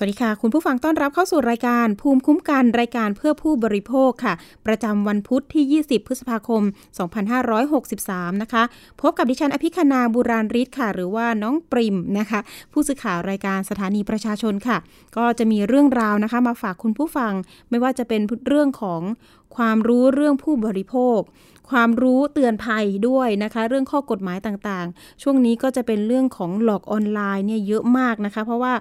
สวัสดีค่ะ คุณผู้ฟังต้อนรับเข้าสู่รายการภูมิคุ้มกันรายการเพื่อผู้บริโภคค่ะ ประจำวันพุธที่ 20 พฤษภาคม 2563 นะคะ พบกับดิฉันอภิคณาบุราริศค่ะ หรือว่าน้องปริมนะคะ ผู้สื่อข่าวรายการสถานีประชาชนค่ะ ก็จะมีเรื่องราวนะคะ มาฝากคุณผู้ฟัง ไม่ว่าจะเป็นเรื่องของความรู้เรื่องผู้บริโภค ความรู้เตือนภัยด้วยนะคะ เรื่องข้อกฎหมายต่างๆ ช่วงนี้ก็จะเป็นเรื่องของหลอกออนไลน์เนี่ยเยอะมากนะคะ เพราะว่า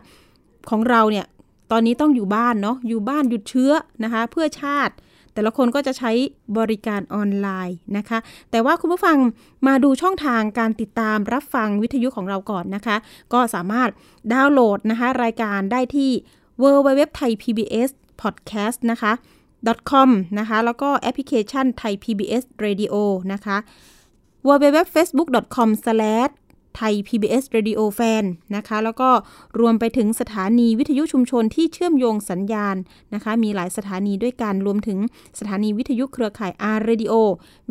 ของเราเนี่ยตอนนี้ต้องอยู่บ้านเนาะอยู่บ้านหยุดเชื้อนะคะเพื่อชาติ แต่ละคนก็จะใช้บริการออนไลน์นะคะ แต่ว่าคุณผู้ฟังมาดูช่องทางการติดตามรับฟังวิทยุของเราก่อนนะคะ ก็สามารถดาวน์โหลดนะคะรายการได้ที่ w w w t h a i PBS podcast นะคะ .com นะคะ แล้วก็แอปพลิเคชันไทย PBS Radio นะคะ w w ไทย PBS Radio Fan นะคะ แล้วก็รวมไปถึงสถานีวิทยุชุมชนที่เชื่อมโยงสัญญาณนะคะ มีหลายสถานีด้วยกัน รวมถึงสถานีวิทยุเครือข่ายอาร์เรดิโอ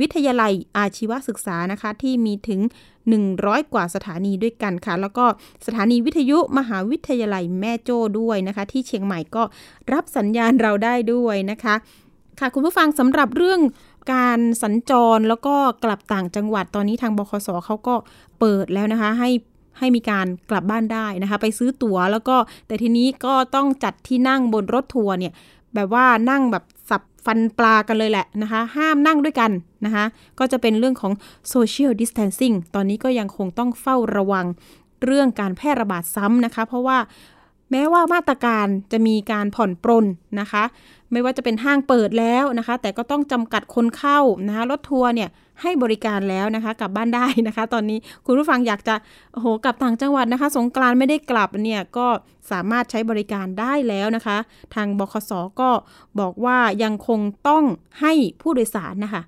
วิทยาลัยอาชีวศึกษานะคะ ที่มีถึง 100 กว่าสถานีด้วยกันค่ะ แล้วก็สถานีวิทยุมหาวิทยาลัยแม่โจ้ด้วยนะคะ ที่เชียงใหม่ก็รับสัญญาณเราได้ด้วยนะคะค่ะคุณผู้ฟังสำหรับเรื่องการสัญจรแล้วก็กลับต่างจังหวัดตอนนี้ทางบคสเขาก็ เปิดแล้วนะคะให้ให้มีการกลับบ้านได้นะคะ ไปซื้อตั๋วแล้วก็แต่ทีนี้ก็ต้องจัดที่นั่งบนรถทัวร์เนี่ยแบบว่านั่งแบบสับฟันปลากันเลยแหละนะคะ ห้ามนั่งด้วยกันนะคะ ก็จะเป็นเรื่องของ social distancing ตอนนี้ก็ยังคงต้องเฝ้าระวังเรื่องการแพร่ระบาดซ้ำนะคะ เพราะว่า แม้ว่ามาตรการจะมีการผ่อนปรนนะคะ ไม่ว่าจะเป็นห้างเปิดแล้วนะคะ แต่ก็ต้องจำกัดคนเข้านะคะรถทัวร์เนี่ยให้บริการแล้วนะคะ กลับบ้านได้นะคะ ตอนนี้คุณผู้ฟังอยากจะโอ้โหกลับต่างจังหวัดนะคะ สงกรานไม่ได้กลับเนี่ยก็สามารถใช้บริการได้แล้วนะคะ ทางบคสก็บอกว่ายังคงต้องให้ผู้โดยสารนะคะ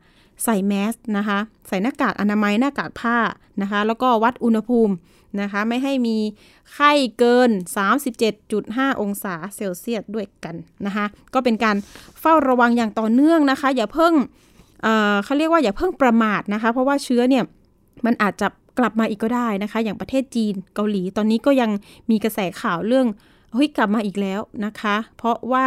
ใส่แมสนะคะ ใส่หน้ากากอนามัยหน้ากากผ้านะคะ แล้วก็วัดอุณหภูมิ นะคะ ไม่ให้มีไข้เกิน 37.5 องศาเซลเซียสด้วยกันนะคะ ก็เป็นการเฝ้าระวังอย่างต่อเนื่องนะคะ อย่าเพิ่งเเขาเรียกว่าอย่าเพิ่งประมาทนะคะ เพราะว่าเชื้อเนี่ยมันอาจจะกลับมาอีกก็ได้นะคะ อย่างประเทศจีนเกาหลีตอนนี้ก็ยังมีกระแสข่าวเรื่องเฮ้ยกลับมาอีกแล้วนะคะ เพราะว่า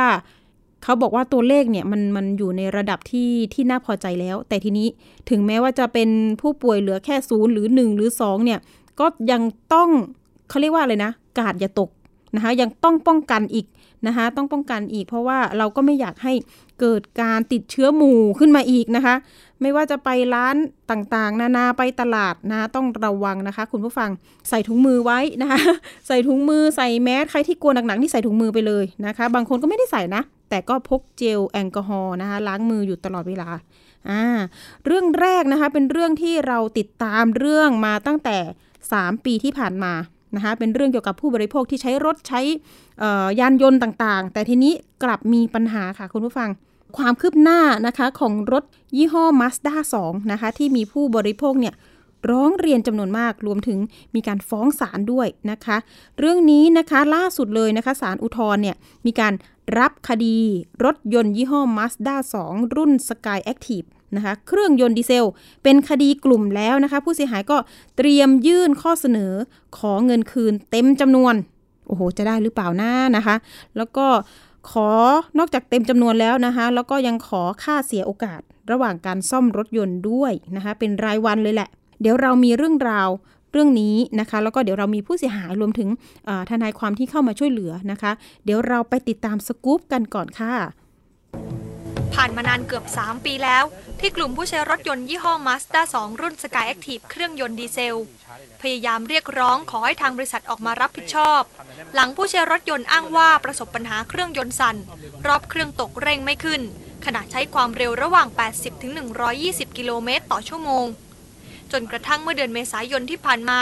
เขาบอกว่าตัวเลขเนี่ยมันมันอยู่ในระดับที่ที่น่าพอใจแล้ว แต่ทีนี้ถึงแม้ว่าจะเป็นผู้ป่วยเหลือแค่ศูนย์หรือ 1 หรือ2เนี่ย ก็ยังต้องเขาเรียกว่าอะไรนะ กาดอย่าตกนะคะยังต้องป้องกันอีกนะคะต้องป้องกันอีก เพราะว่าเราก็ไม่อยากให้เกิดการติดเชื้อหมู่ขึ้นมาอีกนะคะ ไม่ว่าจะไปร้านต่างๆ นานาไปตลาดนะต้องระวังนะคะ คุณผู้ฟังใส่ถุงมือไว้นะคะ ใส่ถุงมือใส่แมสใครที่กลัวหนักๆนี่ใส่ถุงมือไปเลยนะคะ บางคนก็ไม่ได้ใส่นะ แต่ก็พกเจลแอลกอฮอล์นะคะล้างมืออยู่ตลอดเวลาอ่าเรื่องแรกนะคะเป็นเรื่องที่เราติดตามเรื่องมาตั้งแต่ 3 ปีที่ผ่านมานะคะเป็นเรื่องเกี่ยวกับผู้บริโภคที่ใช้รถใช้ยานยนต์ต่างๆ แต่ทีนี้กลับมีปัญหาค่ะคุณผู้ฟัง ความคืบหน้านะคะของรถยี่ห้อ Mazda 2 นะคะที่มีผู้บริโภคเนี่ยร้องเรียนจำนวนมากรวมถึงมีการฟ้องศาลด้วยนะคะ เรื่องนี้นะคะล่าสุดเลยนะคะศาลอุทธรณ์เนี่ยมีการรับคดีรถยนต์ยี่ห้อ Mazda 2 รุ่น Sky Active นะคะเครื่องยนต์ดีเซล เป็นคดีกลุ่มแล้วนะคะ ผู้เสียหายก็เตรียมยื่นข้อเสนอขอเงินคืนเต็มจำนวน โอ้โห จะได้หรือเปล่านะนะคะ แล้วก็ขอนอกจากเต็มจำนวนแล้วนะคะ แล้วก็ยังขอค่าเสียโอกาสระหว่างการซ่อมรถยนต์ด้วยนะคะ เป็นรายวันเลยแหละ เดี๋ยวเรามีเรื่องราวเรื่องนี้นะคะ แล้วก็เดี๋ยวเรามีผู้เสียหายรวมถึงทนายความที่เข้ามาช่วยเหลือนะคะ เดี๋ยวเราไปติดตามสกู๊ปกันก่อนค่ะ ผ่านมานานเกือบ 3 ปีแล้ว ที่กลุ่มผู้ใช้รถยนต์ยี่ห้อ Mazda 2 รุ่น Sky Active เครื่องยนต์ดีเซล พยายามเรียกร้องขอให้ทางบริษัทออกมารับผิดชอบ หลังผู้ใช้รถยนต์อ้างว่าประสบปัญหาเครื่องยนต์สั่น รอบเครื่องตกเร่งไม่ขึ้น ขณะใช้ความเร็วระหว่าง 80-120 กิโลเมตรต่อชั่วโมง จนกระทั่งเมื่อเดือนเมษายนที่ผ่านมา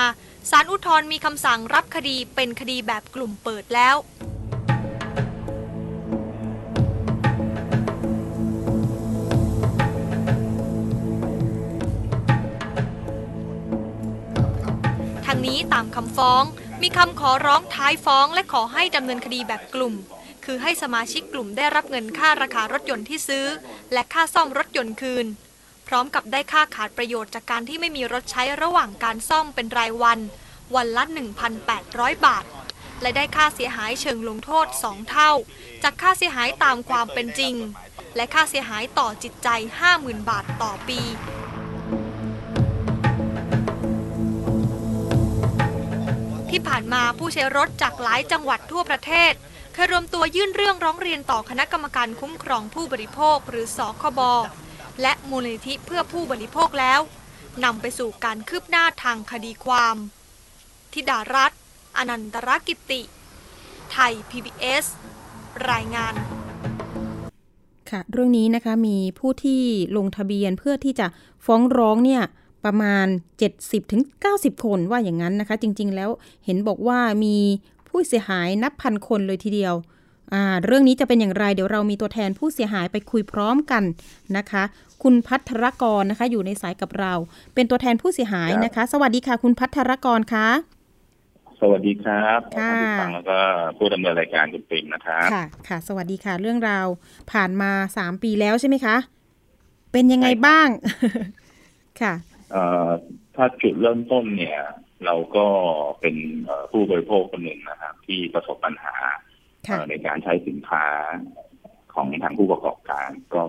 ศาลอุทธรณ์มีคำสั่งรับคดีเป็นคดีแบบกลุ่มเปิดแล้วางนี้ตามคำฟ้อง มีคำขอร้องท้ายฟ้อง และขอให้ดำเนินคดีแบบกลุ่มคืคือให้สมาชิกกลุ่มได้รับเงินค่าราคารถยนต์ที่ซื้อ และค่าซ่อมรถยนต์คืน พร้อมกับได้ค่าขาดประโยชน์จากการที่ไม่มีรถใช้ระหว่างการซ่อมเป็นรายวัน วันละ 1,800 บาท และได้ค่าเสียหายเชิงลงโทษ 2 เท่า จากค่าเสียหายตามความเป็นจริง และค่าเสียหายต่อจิตใจ 50,000 บาทต่อปี ที่ผ่านมาผู้ใช้รถจากหลายจังหวัดทั่วประเทศเคยรวมตัวยื่นเรื่องร้องเรียนต่อคณะกรรมการคุ้มครองผู้บริโภคหรือสคบและมูลนิธิเพื่อผู้บริโภคแล้วนำไปสู่การคืบหน้าทางคดีความธิดารัตน์อนันตรกิติ ไทย PBS รายงาน ค่ะ เรื่องนี้นะคะมีผู้ที่ลงทะเบียนเพื่อที่จะฟ้องร้องเนี่ย ประมาณ 70-90 คนว่าอย่างนั้นนะคะ จริง ๆ แล้วเห็นบอกว่ามีผู้เสียหายนับพันคนเลยทีเดียวอ่าเรื่องนี้จะเป็นอย่างไร เดี๋ยวเรามีตัวแทนผู้เสียหายไปคุยพร้อมกันนะคะ คุณพัทรกรนะคะ อยู่ในสายกับเรา เป็นตัวแทนผู้เสียหายนะคะ สวัสดีค่ะ คุณพัทรกรคะสวัสดีครับค่ะท่านผู้ฟังแล้วก็ผู้ดำเนินรายการคุณปิ่มนะครับค่ะ ค่ะ สวัสดีค่ะ เรื่องราวผ่านมาสามปีแล้วใช่ไหมคะ เป็นยังไงบ้าง ค่ะเอ่อ ถ้าจุดเริ่มต้นเนี่ย เราก็เป็นเอ่อผู้บริโภคคนหนึ่งนะครับ ที่ประสบปัญหาค่ะเอ่อในการใช้สินค้าของทางผู้ประกอบการก็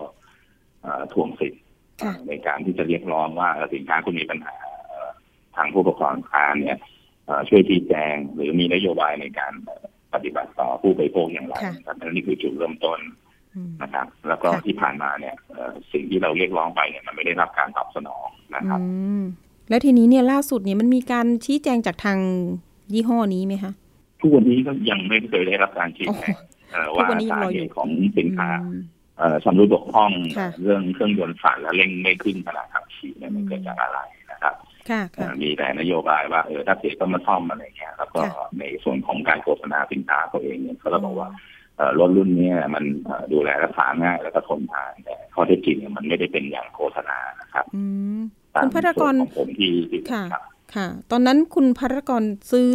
เอ่อทวงสิทธิ์ค่ะในการที่จะเรียกร้องว่าสินค้าคุณมีปัญหาเอ่อทางผู้ประกอบการเนี่ยเอ่อช่วยชี้แจงหรือมีนโยบายในการเอ่อปฏิบัติต่อผู้บริโภคอย่างไรค่ะนะครับและนี่คือจุดเริ่มต้นอืมนะครับ แล้วก็ค่ะที่ผ่านมาเนี่ยเอ่อสิ่งที่เราเรียกร้องไปเนี่ยมันไม่ได้รับการตอบสนอง นะครับอืมแล้วทีนี้เนี่ยล่าสุดเนี่ยมันมีการชี้แจงจากทางยี่ห้อนี้ไหมคะทุกวันนี้ก็ยังไม่เคยได้รับการชี้แจงเอ่อทุกว่าวันนี้ยังสารอเหอยู่ตุของสินค้าอืมเอ่อชำรุดบกพร่องค่ะเรื่องเครื่องยนต์สั่นและเร่งไม่ขึ้นขณะขับขี่เนี่ยมันอืมเกิดจากอะไรนะครับค่ะเอ่ค่ะอมีแต่นโยบายว่าเออถ้าเสียก็มาซ่อมอะไรเงี้ยแล้วก็ค่ะในส่วนของการโฆษณาสินค้าตัวเองเนี่ยเขาก็บอกว่าเอ่อรถรุ่นเนี้ยมันเอ่อดูแลรักษาง่ายแล้วก็ทนทานแต่ข้อเท็จจริงเนี่ยมันไม่ได้เป็นอย่างโฆษณานะครับอืมตาม คุณพัทรกรส่วนของผมที่ที่ค่ะครับค่ะ ตอนนั้นคุณพัทรกรซื้อ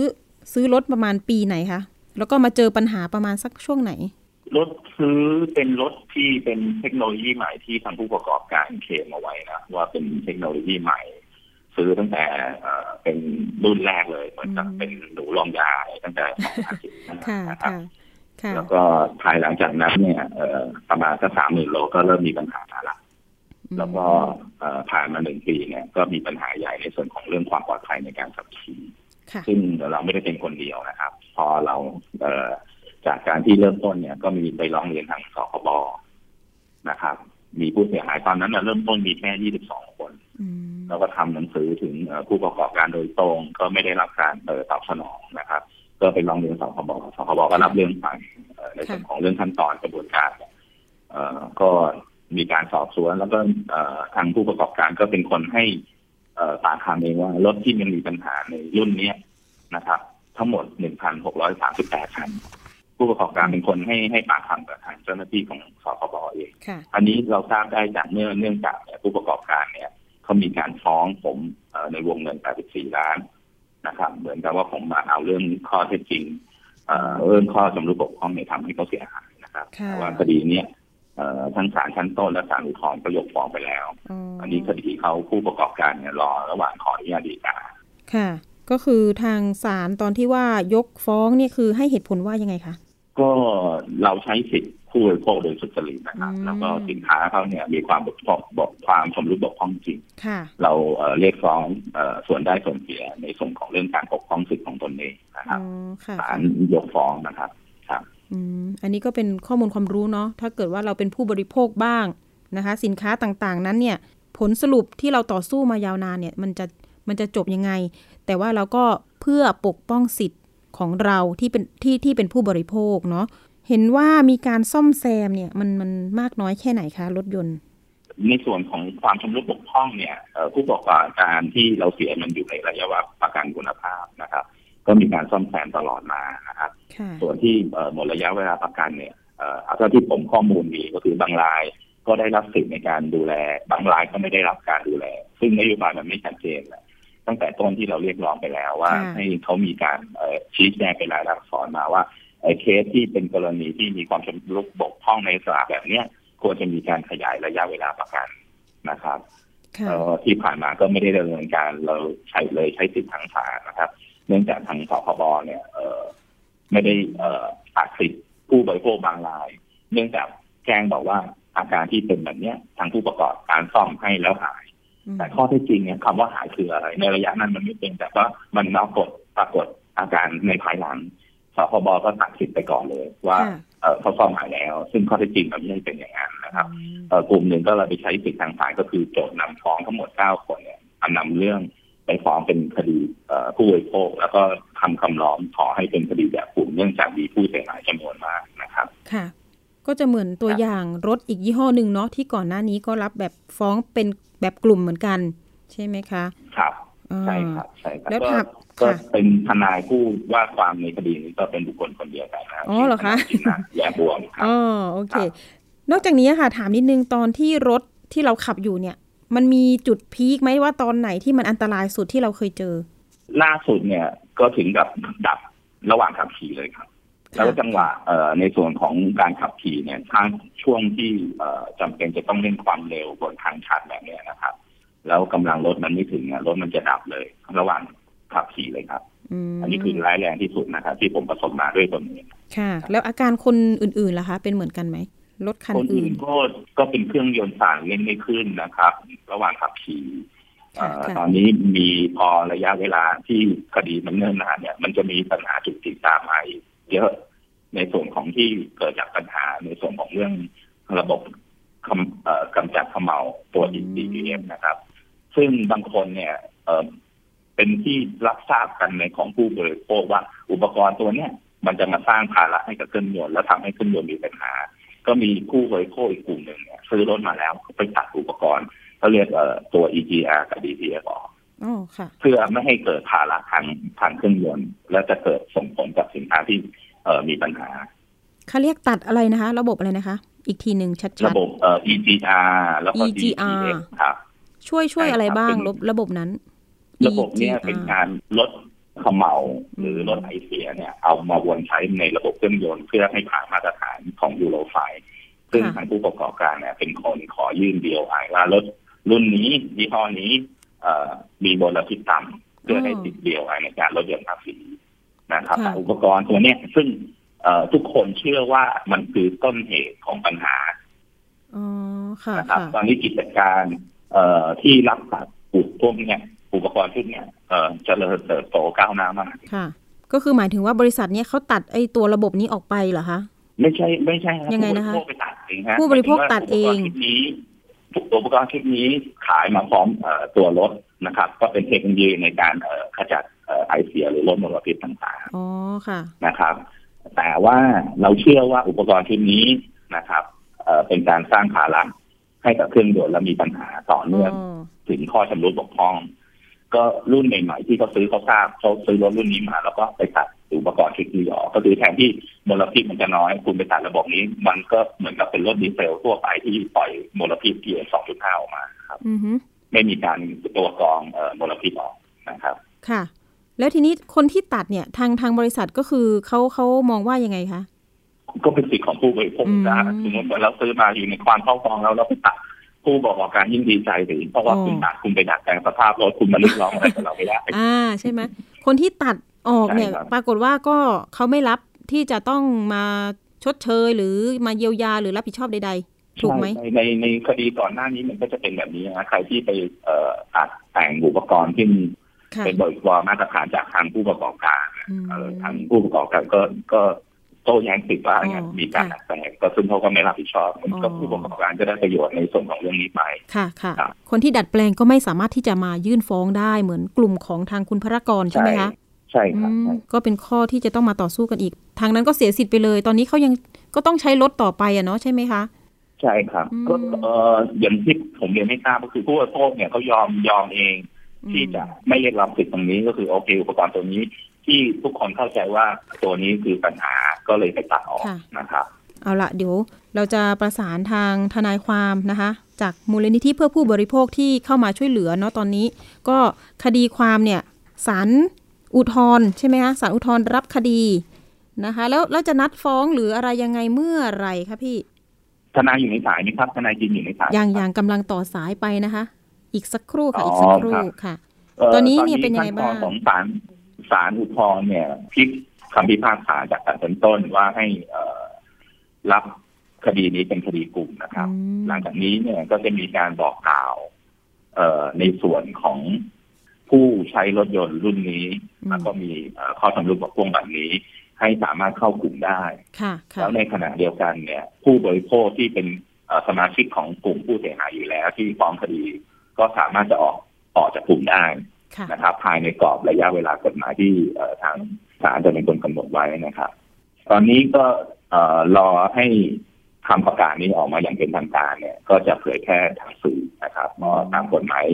ซื้อรถประมาณปีไหนคะ แล้วก็มาเจอปัญหาประมาณสักช่วงไหน รถซื้อเป็นรถที่เป็นเทคโนโลยีใหม่ที่ทางผู้ประกอบการเคลมเอาไว้นะว่าเป็นเทคโนโลยีใหม่ ซื้อตั้งแต่เอ่อเป็นรุ่นแรกเลยเหมือนกับอืมเป็นหนูลองยาตั้งแต่2015ค่ะนะครับค่ะค่ะแล้วก็ภายหลังจากนั้นเนี่ยเอ่อประมาณสักสามหมื่นโลก็เริ่มมีปัญหาละ แล้วก็เอ่อผ่านมาหนึ่งปีเนี่ยก็มีปัญหาใหญ่ในส่วนของเรื่องความปลอดภัยในการขับขี่ค่ะซึ่งเราไม่ได้เป็นคนเดียวนะครับ พอเราเอ่อจากการที่เริ่มต้นเนี่ย ก็มีไปร้องเรียนทางสคบนะครับ มีผู้เสียหายตอนนั้นนะเริ่มต้นมีแค่ 22 คนอืมแล้วก็ทำหนังสือถึงเอ่อผู้ประกอบการโดยตรง ก็ไม่ได้รับการเอ่อตอบสนองนะครับ ก็ไปร้องเรียนสคบสคบก็รับเรื่องไปเอ่อในส่วนของเรื่องขั้นตอนกระบวนการเนี่ยเอ่อก็ มีการสอบสวน แล้วก็เอ่อทางผู้ประกอบการก็เป็นคนให้เอ่อปากคำเองว่ารถที่มันมีปัญหาในรุ่นเนี้ยนะครับ ทั้งหมด 1,638 คัน ผู้ประกอบการเป็นคนให้ให้ปากคำกับทางเจ้าหน้าที่ของสคบเองค่ะอันนี้เราทราบได้จากเนื่องเนื่องจากเนี่ยผู้ประกอบการเนี่ยเขามีการฟ้องผมเอ่อในวงเงิน 84 ล้านนะครับ เหมือนกับว่าผมมาเอาเรื่องข้อเท็จจริงเอ่อเรื่องข้อจำรุดบกพร่องเนี่ยทำให้เขาเสียหายนะครับค่ะแต่ว่าคดีเนี้ยเอ่อ ทั้งศาลชั้นต้นและศาลอุทธรณ์ก็ยกฟ้องไปแล้วอ๋ออันนี้คดีเขาผู้ประกอบการเนี่ยรอระหว่างขออนุญาตฎีกาค่ะ ก็คือทางศาลตอนที่ว่ายกฟ้องเนี่ยคือให้เหตุผลว่ายังไงคะก็เราใช้สิทธิผู้บริโภคโดยสุจริตนะครับอืมแล้วก็สินค้าเขาเนี่ยมีความบกพร่องบกความชำรุดบกพร่องจริงค่ะเราเอ่อเรียกฟ้องเอ่อส่วนได้ส่วนเสียในส่วนของเรื่องการปกป้องสิทธิของตนเองนะคอ๋รับอค่ะศาลยกฟ้องนะครับครับ อันนี้ก็เป็นข้อมูลความรู้เนาะถ้าเกิดว่าเราเป็นผู้บริโภคบ้างนะคะ สินค้าต่างๆ นั้นเนี่ยผลสรุปที่เราต่อสู้มายาวนานเนี่ยมันจะมันจะจบยังไง แต่ว่าเราก็เพื่อปกป้องสิทธิ์ของเราที่เป็นที่ที่เป็นผู้บริโภคเนาะเห็นว่ามีการซ่อมแซมเนี่ยมันมันมากน้อยแค่ไหนคะรถยนต์ในส่วนของความชำรุดบกพร่องเนี่ยผู้ประกอบการที่เราเสียมันอยู่ในระยะวลาประกันคุณภาพนะครับ ก็มีการซ่อมแซมตลอดมานะครับค่ะส่วนที่เอ่อหมดระยะเวลาประกันเนี่ยเอ่อเอาเท่าที่ผมข้อมูลมีก็คือบางรายก็ได้รับสิทธิ์ในการดูแล บางรายก็ไม่ได้รับการดูแล ซึ่งนโยบายมันไม่ชัดเจนเลยตั้งแต่ต้นที่เราเรียกร้องไปแล้วว่าค่ะให้เขามีการเอ่อชี้แจงเป็นรายลักษณ์อักษรมาว่าเคสที่เป็นกรณีที่มีความชำรุดบกพร่องในสลากแบบเนี้ยควรจะมีการขยายระยะเวลาประกันนะครับค่ะเอ่อที่ผ่านมาก็ไม่ได้ดำเนินการเราใช้เลยใช้สิทธิ์ทางศาลนะครับ เนื่องจากทางสคบเนี่ยเอ่อไม่ได้เอ่อตัดสิทธิ์ผู้บริโภคบางราย เนื่องจากแจ้งบอกว่าอาการที่เป็นแบบเนี้ยทางผู้ประกอบการซ่อมให้แล้วหายอืมแต่ข้อเท็จจริงเนี่ยคำว่าหายคืออะไร ในระยะนั้นมันไม่เป็นแต่ว่ามันปรากฏปรากฏอาการในภายหลังสคบก็ตัดสิทธิ์ไปก่อนเลย ว่าค่ะเอ่อเขาซ่อมหายแล้ว ซึ่งข้อเท็จจริงมันไม่ได้เป็นอย่างนั้นนะครับอืมเอ่อกลุ่มหนึ่งก็เราไปใช้สิทธิทางศาลก็คือโจทย์นำฟ้องทั้งหมดเก้าคนเนี่ยเอานำเรื่อง ไปฟ้องเป็นคดีเอ่อผู้บริโภค แล้วก็ทำคำร้องขอให้เป็นคดีแบบกลุ่มเนื่องจากมีผู้เสียหายจำนวนมากนะครับค่ะก็จะเหมือนตัวครับอย่างรถอีกยี่ห้อหนึ่งเนาะที่ก่อนหน้านี้ก็รับแบบฟ้องเป็นแบบกลุ่มเหมือนกัน ใช่ไหมคะ ครับอ่าใช่ครับใช่ครับแล้วก็ถัดก็ค่ะเป็นทนายผู้ว่าความในคดีนี้ก็เป็นบุคคลคนเดียวกันนะอ๋อเหรอคะชื่ทนายแย่บวงครับอ๋อโอเค นอกจากนี้ค่ะถามนิดนึงตอนที่รถที่เราขับอยู่เนี่ย มันมีจุดพีคไหมว่าตอนไหนที่มันอันตรายสุดที่เราเคยเจอ ล่าสุดเนี่ยก็ถึงกับดับระหว่างขับขี่เลยครับค่ะแล้วจังหวะเอ่อในส่วนของการขับขี่เนี่ยทางช่วงที่เอ่อจำเป็นจะต้องเร่งความเร็วบนทางชันแบบเนี้ยนะครับ แล้วกำลังรถมันไม่ถึงอะรถมันจะดับเลย ระหว่างขับขี่เลยครับมอันนี้คือร้ายแรงที่สุดนะครับที่ผมประสบมาด้วยตนเองค่ะ แล้วอาการคนอื่นๆล่ะคะ เป็นเหมือนกันไหม รถคันคนอื่อื่นนก็ก็เป็นเครื่องยนต์สั่นเร่งไม่ขึ้นนะครับ ระหว่างขับขี่ค่ะเอ่อค่ะตอนนี้มีพอระยะเวลาที่คดีมันเนิ่นนานเนี่ย มันจะมีปัญหาจุกจิกตามมาอีกเยอะในส่วนของที่เกิดจากปัญหาในส่วนของเรื่องระบบคำเอ่อกำจัดเขมเหลาตัว ECDM นะครับ ซึ่งบางคนเนี่ยเอ่อเป็นที่รับทราบกันในของผู้บริโภคว่าอุปกรณ์ตัวเนี้ยมันจะมาสร้างภาระให้กับเครื่องยนต์แล้วทำให้เครื่องยนต์มีปัญหา ก็มีผู้บริโภคอีกกลุ่มหนึ่งเนี่ยซื้อรถมาแล้วไปตัดอุปกรณ์เขาเรียกเอ่อตัว EGR กับ DPF ออกอ๋อค่ะเพื่อไม่ให้เกิดภาระทางทางเครื่องยนต์และจะเกิดส่งผลกับสินค้าที่เอ่อมีปัญหาเขาเรียกตัดอะไรนะคะ ระบบอะไรนะคะ อีกทีหนึ่งชัดระบบเอ่อ EGR แล้วก็ EGR DPF ครับๆช่วยช่วยใช่ครับอะไรบ้างเป็นระบบระบบนั้น ระบบเนี้ย EGR เป็นการลดเขมเหลาอืมหรือลดไอเสียเนี่ย เอามาวนใช้ในระบบเครื่องยนต์เพื่อให้ผ่านมาตรฐานของยูโรไฟซึ่งทางผู้ประกอบการเนี่ยเป็นคนขอยื่นเดียวไอว่ารถรุ่นนี้ยี่ห้อนี้เอ่อมีมลพิษต่ำเพื่อให้ติดเดียวไอในการลดหย่อนภาษีนะครับค่ะแต่อุปกรณ์ตัวเนี้ยซึ่งเอ่อทุกคนเชื่อว่ามันคือต้นเหตุของปัญหาอ๋อค่ะนะครับค่ะตอนนี้กิจการเอ่อที่รับตัดอุปพวกเนี้ย อุปกรณ์ชุดเนี้ยเอ่อเจริญเติบโตก้าวหน้ามากค่ะ ก็คือหมายถึงว่าบริษัทเนี้ยเขาตัดไอ้ตัวระบบนี้ออกไปเหรอคะไม่ใช่ไม่ใช่ครับยังไงนะคะผู้บริโภคไปตัดเองฮะผู้บริโภคตัดเองหมายถึว่าอุปกรณ์ชุดนี้อุปกรณ์ชุดนี้ขายมาพร้อมเอ่อตัวรถนะครับ ก็เป็นเทคโนโลยีในการเอ่อขจัดเอ่อไอเสียหรือลดมลพิษต่างอ๋อค่ะๆนะครับ แต่ว่าเราเชื่อว่าอุปกรณ์ชุดนี้นะครับเอ่อเป็นการสร้างภาระให้กับเครื่องยนต์และมีปัญหาต่อเนื่องอ๋อถึงข้อชำรุดบกพร่อง ก็รุ่นใหม่ๆที่เขาซื้อเขาทราบเขาซื้อรถรุ่นนี้มา แล้วก็ไปตัดอุปกรณ์ชุดนี้ออกก็คือแทนที่มลพิษมันจะน้อย คุณไปตัดระบบนี้ มันก็เหมือนกับเป็นรถดีเซลทั่วไปที่ปล่อยมลพิษ PM 2.5ออกมาครับอือฮึไม่มีการตัวกรองเอ่อมลพิษออกนะครับ ค่ะ แล้วทีนี้คนที่ตัดเนี่ยทางทางบริษัทก็คือเขาเขามองว่ายังไงคะก็เป็นสิทธิ์ของผู้บริโภคอืมนะสมมติว่าเราซื้อมาอยู่ในความครอบครองแล้วเราไปตัด ผู้ประกอบการยิ่งดีใจหรือเพราะว่าคุณตัดคุณไปดัดแปลงสภาพรถคุณมาลึกร้องอะไรกับเราไม่ได้อ่าใช่ไหมคนที่ตัดออกเนี่ยใช่ครับปรากฏว่าก็เขาไม่รับที่จะต้องมาชดเชยหรือมาเยียวยาหรือรับผิดชอบใดๆถูกไหมใช่ในในในคดีก่อนหน้านี้มันก็จะเป็นแบบนี้นะใครที่ไปเอ่อตัดแต่งอุปกรณ์ที่ค่ะเป็นบริวารมาตรฐานจากทางผู้ประกอบการอืมเอ่อทางผู้ประกอบการก็ก็ โต้แย้งสิทธิ์ว่าอ๋อเนี่ยมีการค่ะดัดแปลงก็ซึ่งเขาก็ไม่รับผิดชอบมันก็อ๋อผู้ประกอบการจะได้ประโยชน์ในส่วนของเรื่องนี้ไปค่ะค่ะครับคนที่ดัดแปลงก็ไม่สามารถที่จะมายื่นฟ้องได้เหมือนกลุ่มของทางคุณพระกรใช่ไหมคะใช่ครับอืมใช่ก็เป็นข้อที่จะต้องมาต่อสู้กันอีก ทางนั้นก็เสียสิทธิ์ไปเลย ตอนนี้เขายังก็ต้องใช้รถต่อไปอะเนาะใช่ไหมคะใช่ครับอืมก็เอ่ออย่างที่ผมเรียนไม่ทราบก็คือผู้บริโภคเนี่ยเขายอมยอมเองที่จะไม่เรียกรับสิทธิ์ตรงนี้ก็คือโอเคอุปกรณ์ตัวนี้ ที่ทุกคนเข้าใจว่าตัวนี้คือปัญหาก็เลยไปตัดออกค่ะนะครับเอาละเดี๋ยวเราจะประสานทางทนายความนะคะ จากมูลนิธิเพื่อผู้บริโภคที่เข้ามาช่วยเหลือเนาะตอนนี้ ก็คดีความเนี่ยศาลอุทธรณ์ใช่ไหมคะศาลอุทธรณ์รับคดีนะคะ แล้วเราจะนัดฟ้องหรืออะไรยังไงเมื่อไรคะพี่ ทนายอยู่ในสายไหมครับทนายจินอยู่ในสายยังครับยังกำลังต่อสายไปนะคะ อีกสักครู่ค่ะอ๋ออีกสักครู่ครับค่ะเอ่อตอนนี้เนี่ยเป็นยังไงบ้างขั้นตอนของศาล ศาลอุทธรณ์เนี่ยพลิกคำพิพากษาจากศาลชั้นต้นว่าให้เอ่อรับคดีนี้เป็นคดีกลุ่มนะครับอืมหลังจากนี้เนี่ยก็จะมีการบอกกล่าว เอ่อในส่วนของผู้ใช้รถยนต์รุ่นนี้อืมแล้วก็มีเอ่อข้อสำรุปกับพวงแบบนี้ ให้สามารถเข้ากลุ่มได้ค่ะค่ะแล้วในขณะเดียวกันเนี่ย ผู้บริโภคที่เป็นเอ่อสมาชิกของกลุ่มผู้เสียหายอยู่แล้ว ที่ฟ้องคดี ก็สามารถจะออกออกจากกลุ่มได้ค่ะ นะครับ ภายในกรอบระยะเวลากฎหมายที่เอ่อทางศาลจะเป็นคนกำหนดไว้นะครับ ตอนนี้ก็เอ่อรอให้คำประกาศนี้ออกมาอย่างเป็นทางการเนี่ย ก็จะเผยแพร่ทางสื่อนะครับเพราะตามกฎหมาย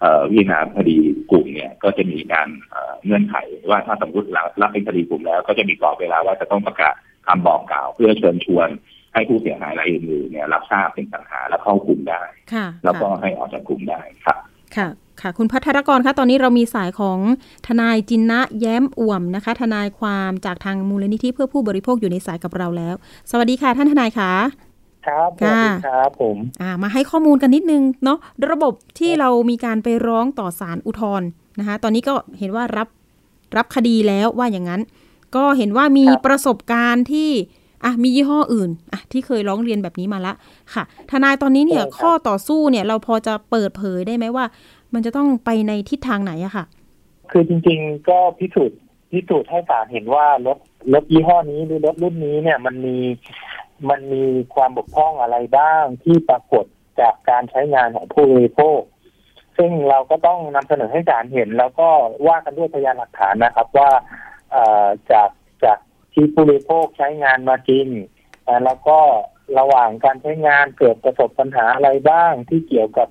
เอ่อวินาคดีกลุ่มเนี่ยก็จะมีการเอ่อเงื่อนไขว่าถ้าสมมติรับรับเป็นคดีกลุ่มแล้ว ก็จะมีกรอบเวลาว่าจะต้องประกาศคำบอกกล่าว เพื่อเชิญชวน ให้ผู้เสียหายรายอื่นๆเนี่ยรับทราบเป็นปัญหาและเข้ากลุ่มได้ค่ะแล้วก็ค่ะให้ออกจากกลุ่มได้ครับ ค่ะ ค่ะ คุณพัทรกรคะตอนนี้เรามีสายของทนายจินนะแย้มอ่วมนะคะ ทนายความจากทางมูลนิธิเพื่อผู้บริโภคอยู่ในสายกับเราแล้ว สวัสดีค่ะท่านทนายคะครับสวัสดีครับผมอ่ามาให้ข้อมูลกันนิดนึงเนาะระบบที่เรามีการไปร้องต่อศาลอุทธรณ์นะคะ ตอนนี้ก็เห็นว่ารับรับคดีแล้วว่าอย่างนั้น ก็เห็นว่ามีประสบการณ์ที่อะมียี่ห้ออื่นอะที่เคยร้องเรียนแบบนี้มาละค่ะ ทนายตอนนี้เนี่ยข้อต่อสู้เนี่ยเราพอจะเปิดเผยได้ไหมว่า มันจะต้องไปในทิศทางไหนอะค่ะ คือจริงๆก็พิสูจน์พิสูจน์ให้ศาลเห็นว่ารถรถยี่ห้อนี้หรือรถรุ่นนี้เนี่ยมันมีมันมีความบกพร่องอะไรบ้างที่ปรากฏจากการใช้งานของผู้บริโภค ซึ่งเราก็ต้องนำเสนอให้ศาลเห็น แล้วก็ว่ากันด้วยพยานหลักฐานนะครับว่าจากจากที่ผู้บริโภคใช้งานมาจริงแล้วก็ระหว่างการใช้งานเกิดประสบปัญหาอะไรบ้างที่เกี่ยวกับ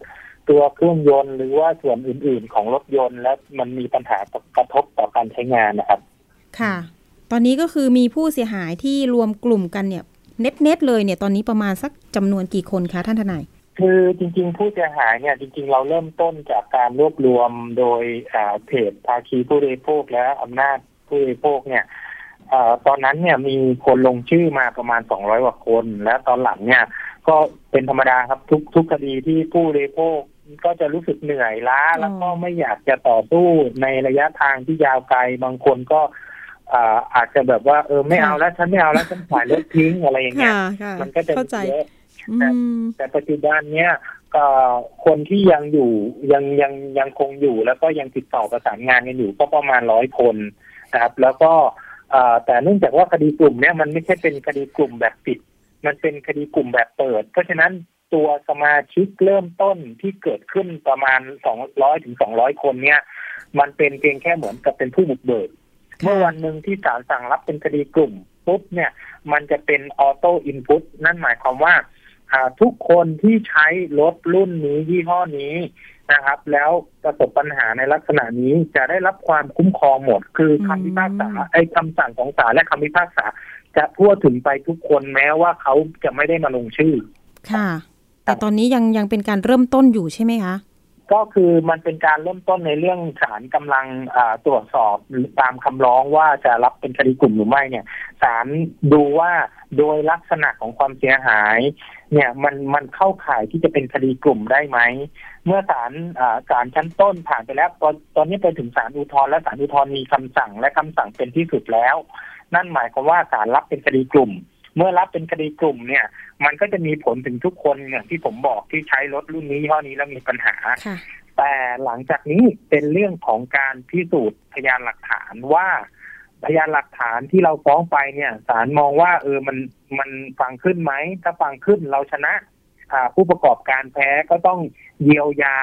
ตัวเครื่องยนต์หรือว่าส่วนอื่นๆของรถยนต์ และมันมีปัญหากระทบต่อการใช้งานนะครับ ค่ะ ตอนนี้ก็คือมีผู้เสียหายที่รวมกลุ่มกันเนี่ยเน็ตเน็ตๆเลยเนี่ยตอนนี้ประมาณสักจำนวนกี่คนคะท่านทนายคือจริง ๆ ผู้เสียหายเนี่ยจริง ๆ เราเริ่มต้นจากการรวบรวมโดยอ่าเพจภาคีผู้บริโภคและอำนาจผู้บริโภคเนี่ยเอ่อตอนนั้นเนี่ยมีคนลงชื่อมาประมาณ200กว่าคน และตอนหลังเนี่ย ก็เป็นธรรมดาครับทุกทุกคดีที่ผู้บริโภค ก็จะรู้สึกเหนื่อยล้า แล้วก็ไม่อยากจะต่อสู้ในระยะทางที่ยาวไกลบางคนก็อ่าอาจจะแบบว่าเออไม่เอาแล้วฉันไม่เอาแล้วฉันขายรถทิ้งอะไรอย่างเงี้ยค่ะค่ะมันก็จะเข้าใจเยอะอืมแต่ปัจจุบันเนี้ยก็คนที่ยังอยู่ยังยังยังคงอยู่แล้วก็ยังติดต่อประสานงานกันอยู่ก็ประมาณร้อยคนนะครับ แล้วก็เอ่อแต่เนื่องจากว่าคดีกลุ่มเนี้ยมันไม่ใช่เป็นคดีกลุ่มแบบปิด มันเป็นคดีกลุ่มแบบเปิด เพราะฉะนั้น ตัวสมาชิกเริ่มต้นที่เกิดขึ้นประมาณสองร้อยถึงสองร้อยคนเนี้ยมันเป็นเพียงแค่เหมือนกับเป็นผู้บุกเบิกค่ะเมื่อวันหนึ่งที่ศาลสั่งรับเป็นคดีกลุ่มปุ๊บเนี่ย มันจะเป็นออโต้อินพุตนั่นหมายความว่าอ่าทุกคนที่ใช้รถรุ่นนี้ยี่ห้อนี้นะครับ แล้วประสบปัญหาในลักษณะนี้จะได้รับความคุ้มครองหมด คือคำพิพากษาไอ้คำสั่งของศาลและคำพิพากษา จะทั่วถึงไปทุกคนแม้ว่าเขาจะไม่ได้มาลงชื่อ ค่ะ แต่ตอนนี้ยังยังเป็นการเริ่มต้นอยู่ใช่ไหมคะ ก็คือมันเป็นการเริ่มต้นในเรื่องศาลกำลังตรวจสอบตามคำร้องว่าจะรับเป็นคดีกลุ่มหรือไม่เนี่ยศาลดูว่าโดยลักษณะของความเสียหาย เนี่ยมันมันเข้าข่ายที่จะเป็นคดีกลุ่มได้ไหมเมื่อศาลอ่าศาลชั้นต้นผ่านไปแล้วตอนตอนนี้ไปถึงศาลอุทธรณ์และศาลอุทธรณ์มีคำสั่งและคำสั่งเป็นที่สุดแล้ว นั่นหมายความว่าศาลรับเป็นคดีกลุ่ม เมื่อรับเป็นคดีกลุ่มเนี่ย มันก็จะมีผลถึงทุกคนอย่างที่ผมบอกที่ใช้รถรุ่นนี้ยี่ห้อนี้แล้วมีปัญหาค่ะแต่หลังจากนี้เป็นเรื่องของการพิสูจน์พยานหลักฐานว่าพยานหลักฐานที่เราฟ้องไปเนี่ยศาลมองว่า เออมันมันฟังขึ้นไหม ถ้าฟังขึ้นเราชนะอ่าผู้ประกอบการแพ้ก็ต้องเยียวยา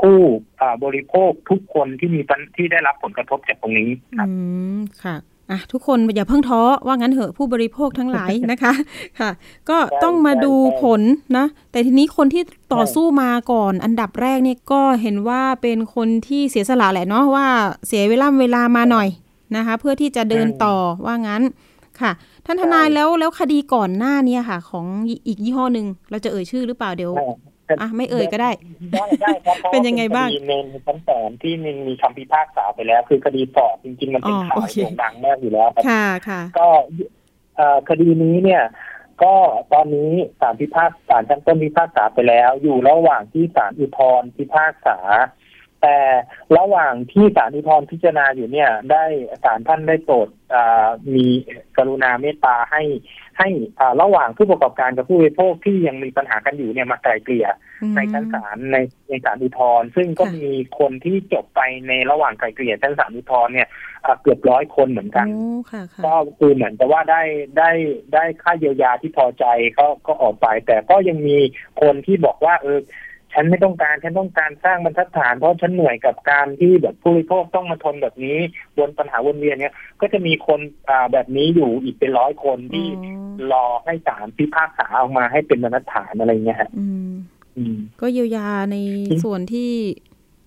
ผู้อ่าบริโภคทุกคนที่มีปัญที่ได้รับผลกระทบจากตรงนี้ครับอืมค่ะ อะทุกคนอย่าเพิ่งท้อว่างั้นเหอะผู้บริโภคทั้งหลายนะคะ ค่ะ ก็ต้องมาดูผลนะ แต่ทีนี้คนที่ต่อสู้มาก่อน อันดับแรกเนี่ยก็เห็นว่าเป็นคนที่เสียสละแหละเนาะว่าเสียเวลาเวลามาหน่อยนะคะ เพื่อที่จะเดินต่อว่างั้นค่ะ ท่านทนายแล้วแล้วคดีก่อนหน้าเนี้ค่ะ ของอีกยี่ห้อหนึ่งเราจะเอ่ยชื่อหรือเปล่าเดี๋ยว อะไม่เอ่ยก็ได้ ได้ได้ครับพราะว่าเป็นยังไงบ้างคดีในชั้นศาลที่มันมีคำพิพากษาไปแล้ว คือคดีสอบจริง ๆ มันเป็นอ๋อข่าวโอเคโด่งดังมากอยู่แล้วครับค่ะค่ะก็เอ่อคดีนี้เนี่ย ก็ตอนนี้ศาลพิพากษาชั้นต้นพิพากษาไปแล้ว อยู่ระหว่างที่ศาลอุทธรณ์พิพากษา แต่ระหว่างที่ศาลอุทธรณ์พิจารณาอยู่เนี่ย ได้ศาลท่านได้โปรดอ่ามีกรุณาเมตตาให้ ให้อ่าระหว่างผู้ประกอบการกับผู้บริโภคที่ยังมีปัญหากันอยู่เนี่ยมาไกลเกลี่ยในชั้นศาลในในศาลอุทธรณ์ซึ่งก็ค่ะมีคนที่จบไปในระหว่างไกลเกลี่ยชั้นศาลอุทธรณ์เนี่ยอ่าเกือบร้อยคนเหมือนกันโอ้ค่ะค่ะก็คือเหมือนแต่ว่าได้ได้ได้ค่าเยียวยาที่พอใจก็ก็ออกไป แต่ก็ยังมีคนที่บอกว่าเออ ฉันไม่ต้องการฉันต้องการสร้างบรรทัดฐาน เพราะฉันเหนื่อยกับการที่แบบผู้บริโภคต้องมาทนแบบนี้วนปัญหาวนเวียนเนี่ยก็จะมีคนอ่าแบบนี้อยู่อีกเป็นร้อยคนที่อ๋อรอให้ศาลพิพากษาออกมาให้เป็นบรรทัดฐานอะไรเงี้ยฮะอืมอืมก็เยียวยาในอืมส่วนที่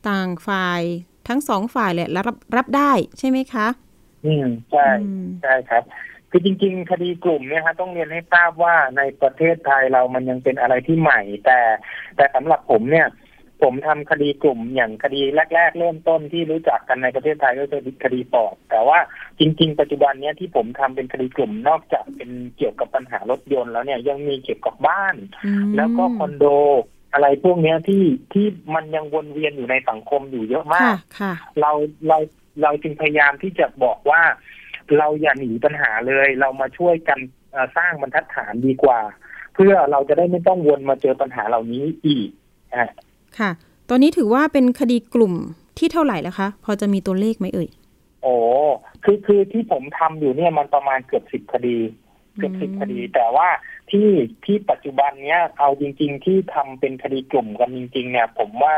ต่างฝ่ายทั้งสองฝ่ายแหละรับรับได้ใช่ไหมคะ อืมใช่อืมใช่ครับ คือจริง ๆ คดีกลุ่มเนี่ยฮะต้องเรียนให้ทราบว่าในประเทศไทยเรามันยังเป็นอะไรที่ใหม่ แต่แต่สำหรับผมเนี่ย ผมทำคดีกลุ่มอย่างคดีแรก ๆ เริ่มต้นที่รู้จักกันในประเทศไทยก็คือคดีปอด แต่ว่าจริง ๆ ปัจจุบันเนี้ยที่ผมทำเป็นคดีกลุ่มนอกจากเป็นเกี่ยวกับปัญหารถยนต์แล้วเนี่ยยังมีเกี่ยวกับบ้านอืมแล้วก็คอนโดอะไรพวกเนี้ยที่ที่มันยังวนเวียนอยู่ในสังคมอยู่เยอะมาค่ะกค่ะเราเราเราจึงพยายามที่จะบอกว่า เราอย่าหนีปัญหาเลย เรามาช่วยกันเอ่อสร้างบรรทัดฐานดีกว่า เพื่อเราจะได้ไม่ต้องวนมาเจอปัญหาเหล่านี้อีกอะค่ะ ตอนนี้ถือว่าเป็นคดีกลุ่มที่เท่าไหร่แล้วคะ พอจะมีตัวเลขไหมเอ่ยโอ้คือคือที่ผมทำอยู่เนี่ยมันประมาณเกือบสิบคดีเกือบอืมสิบคดี แต่ว่าที่ที่ปัจจุบันเนี้ยเอาจริง ๆ ที่ทำเป็นคดีกลุ่มกันจริง ๆ เนี่ย ผมว่า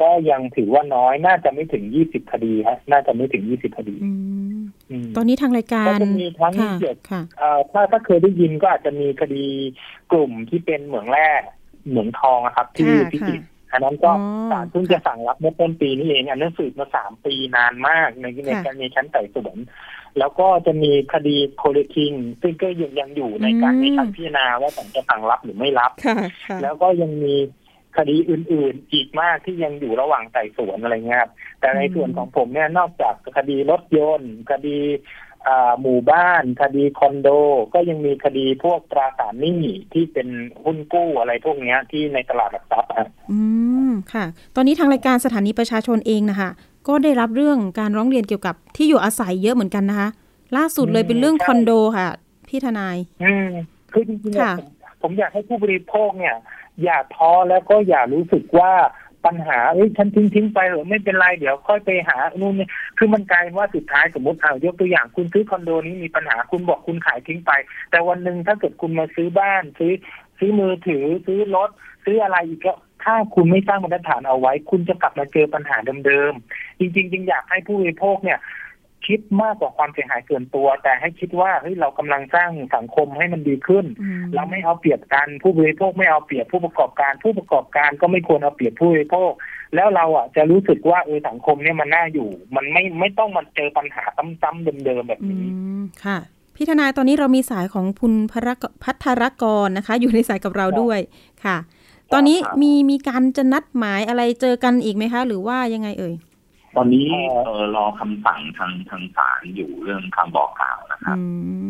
ก็ยังถือว่าน้อยน่าจะไม่ถึงยี่สิบคดีฮะน่าจะไม่ถึงยี่สิบคดีอืมอืมตอนนี้ทางรายการก็จะมีทั้งค่ะเกี่ยวค่ะเอ่อถ้าถ้าเคยได้ยินก็อาจจะมีคดีกลุ่มที่เป็นเหมืองแร่เหมืองทองอะครับ ที่ค่ะพิจิตรค่ะอันนั้นก็อ๋อศาลเพิ่งจะสั่งรับเมื่อต้นปีนี้เองอันนั้นสืบมาสามปีนานมากในในค่ะการในชั้นไต่สวนแล้วก็จะมีคดีโคเลคิง ซึ่งก็ยังยังอยู่ในการอืมในการพิจารณาว่าศาลจะสั่งรับหรือไม่รับค่ะค่ะแล้วก็ยังมี คดีอื่นๆ อีกมากที่ยังอยู่ระหว่างไต่สวนอะไรเงี้ยครับแต่ในอืมส่วนของผมเนี่ยนอกจากคดีรถยนต์ คดีอ่าหมู่บ้าน คดีคอนโด ก็ยังมีคดีพวกตราสารหนี้ที่เป็นหุ้นกู้อะไรพวกเนี้ยที่ในตลาดหลักทรัพย์อะอืมค่ะ ตอนนี้ทางรายการสถานีประชาชนเองนะคะก็ได้รับเรื่องการร้องเรียนเกี่ยวกับที่อยู่อาศัยเยอะเหมือนกันนะคะ ล่าสุดเลยเป็นเรื่องคอนโดค่ะ พี่ทนาย อืมคือจริงๆเนี่ยค่ะผมผมอยากให้ผู้บริโภคเนี่ย อย่าท้อแล้วก็อย่ารู้สึกว่าปัญหาเอ้ยฉันทิ้งทิ้งไปเหรอไม่เป็นไรเดี๋ยวค่อยไปหานู่นนี่คือมันกลายว่าสุดท้ายสมมติเอายกตัวอย่างคุณซื้อคอนโดนี้มีปัญหาคุณบอกคุณขายทิ้งไป แต่วันหนึ่งถ้าเกิดคุณมาซื้อบ้าน ซื้อซื้อมือถือซื้อรถซื้ออะไรอีกก็ถ้าคุณไม่สร้างมาตรฐานเอาไว้ คุณจะกลับมาเจอปัญหาเดิมๆจริงๆจึงอยากให้ผู้บริโภคเนี่ย คิดมากกว่าความเสียหายส่วนตัว แต่ให้คิดว่าเฮ้ยเรากำลังสร้างสังคมให้มันดีขึ้นอืมเราไม่เอาเปรียบกันผู้บริโภคไม่เอาเปรียบผู้ประกอบการ ผู้ประกอบการก็ไม่ควรเอาเปรียบผู้บริโภค แล้วเราอะจะรู้สึกว่าเออสังคมเนี่ยมันน่าอยู่ มันไม่ไม่ต้องมาเจอปัญหาซ้ำๆเดิมๆแบบอืนี้มค่ะพี่ทนายตอนนี้เรามีสายของคุณพรกพัทรกรนะคะ อยู่ในสายกับเราด้วยค่ะ ตอนนี้ครับมีมีการจะนัดหมายอะไรเจอกันอีกไหมคะ หรือว่ายังไงเอ่ย ตอนนี้เอ่อเออรอคำสั่งทางทางศาลอยู่เรื่องคำบอกกล่าวนะครับอื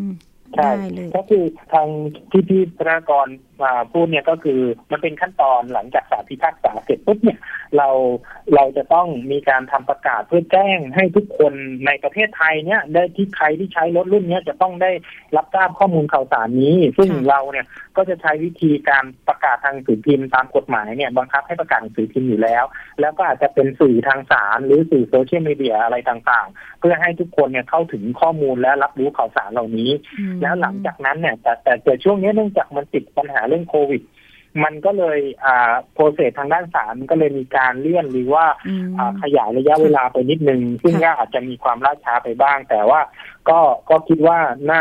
มใช่ได้เลยก็คือทางที่พี่ธนากรมา พูดเนี่ยก็คือมันเป็นขั้นตอนหลังจากศาลพิพากษาเสร็จปุ๊บเนี่ยเราเราจะต้องมีการทำประกาศเพื่อแจ้งให้ทุกคนในประเทศไทยเนี่ยได้ที่ใครที่ใช้รถรุ่นเนี้ยจะต้องได้รับทราบข้อมูลข่าวสารนี้ ซึ่งค่ะเราเนี่ยก็จะใช้วิธีการประกาศทางสื่อพิมพ์ตามกฎหมายเนี่ยบังคับให้ประกาศทางสื่อพิมพ์อยู่แล้ว แล้วก็อาจจะเป็นสื่อทางศาลหรือสื่อโซเชียลมีเดียอะไรต่างๆ เพื่อให้ทุกคนเนี่ยเข้าถึงข้อมูลและรับรู้ข่าวสารเหล่านี้อืมแล้วหลังจากนั้นเนี่ยแต่แต่แต่ช่วงนี้เนื่องจากมันติดปัญหาเรื่องโควิด มันก็เลยอ่า process ทางด้านศาลมันก็เลยมีการเลื่อนหรือว่าอืมอ่าขยายระยะเวลาไปนิดนึง ซึ่งค่ะก็อาจจะมีความล่าช้าไปบ้าง แต่ว่าก็ก็คิดว่าน่า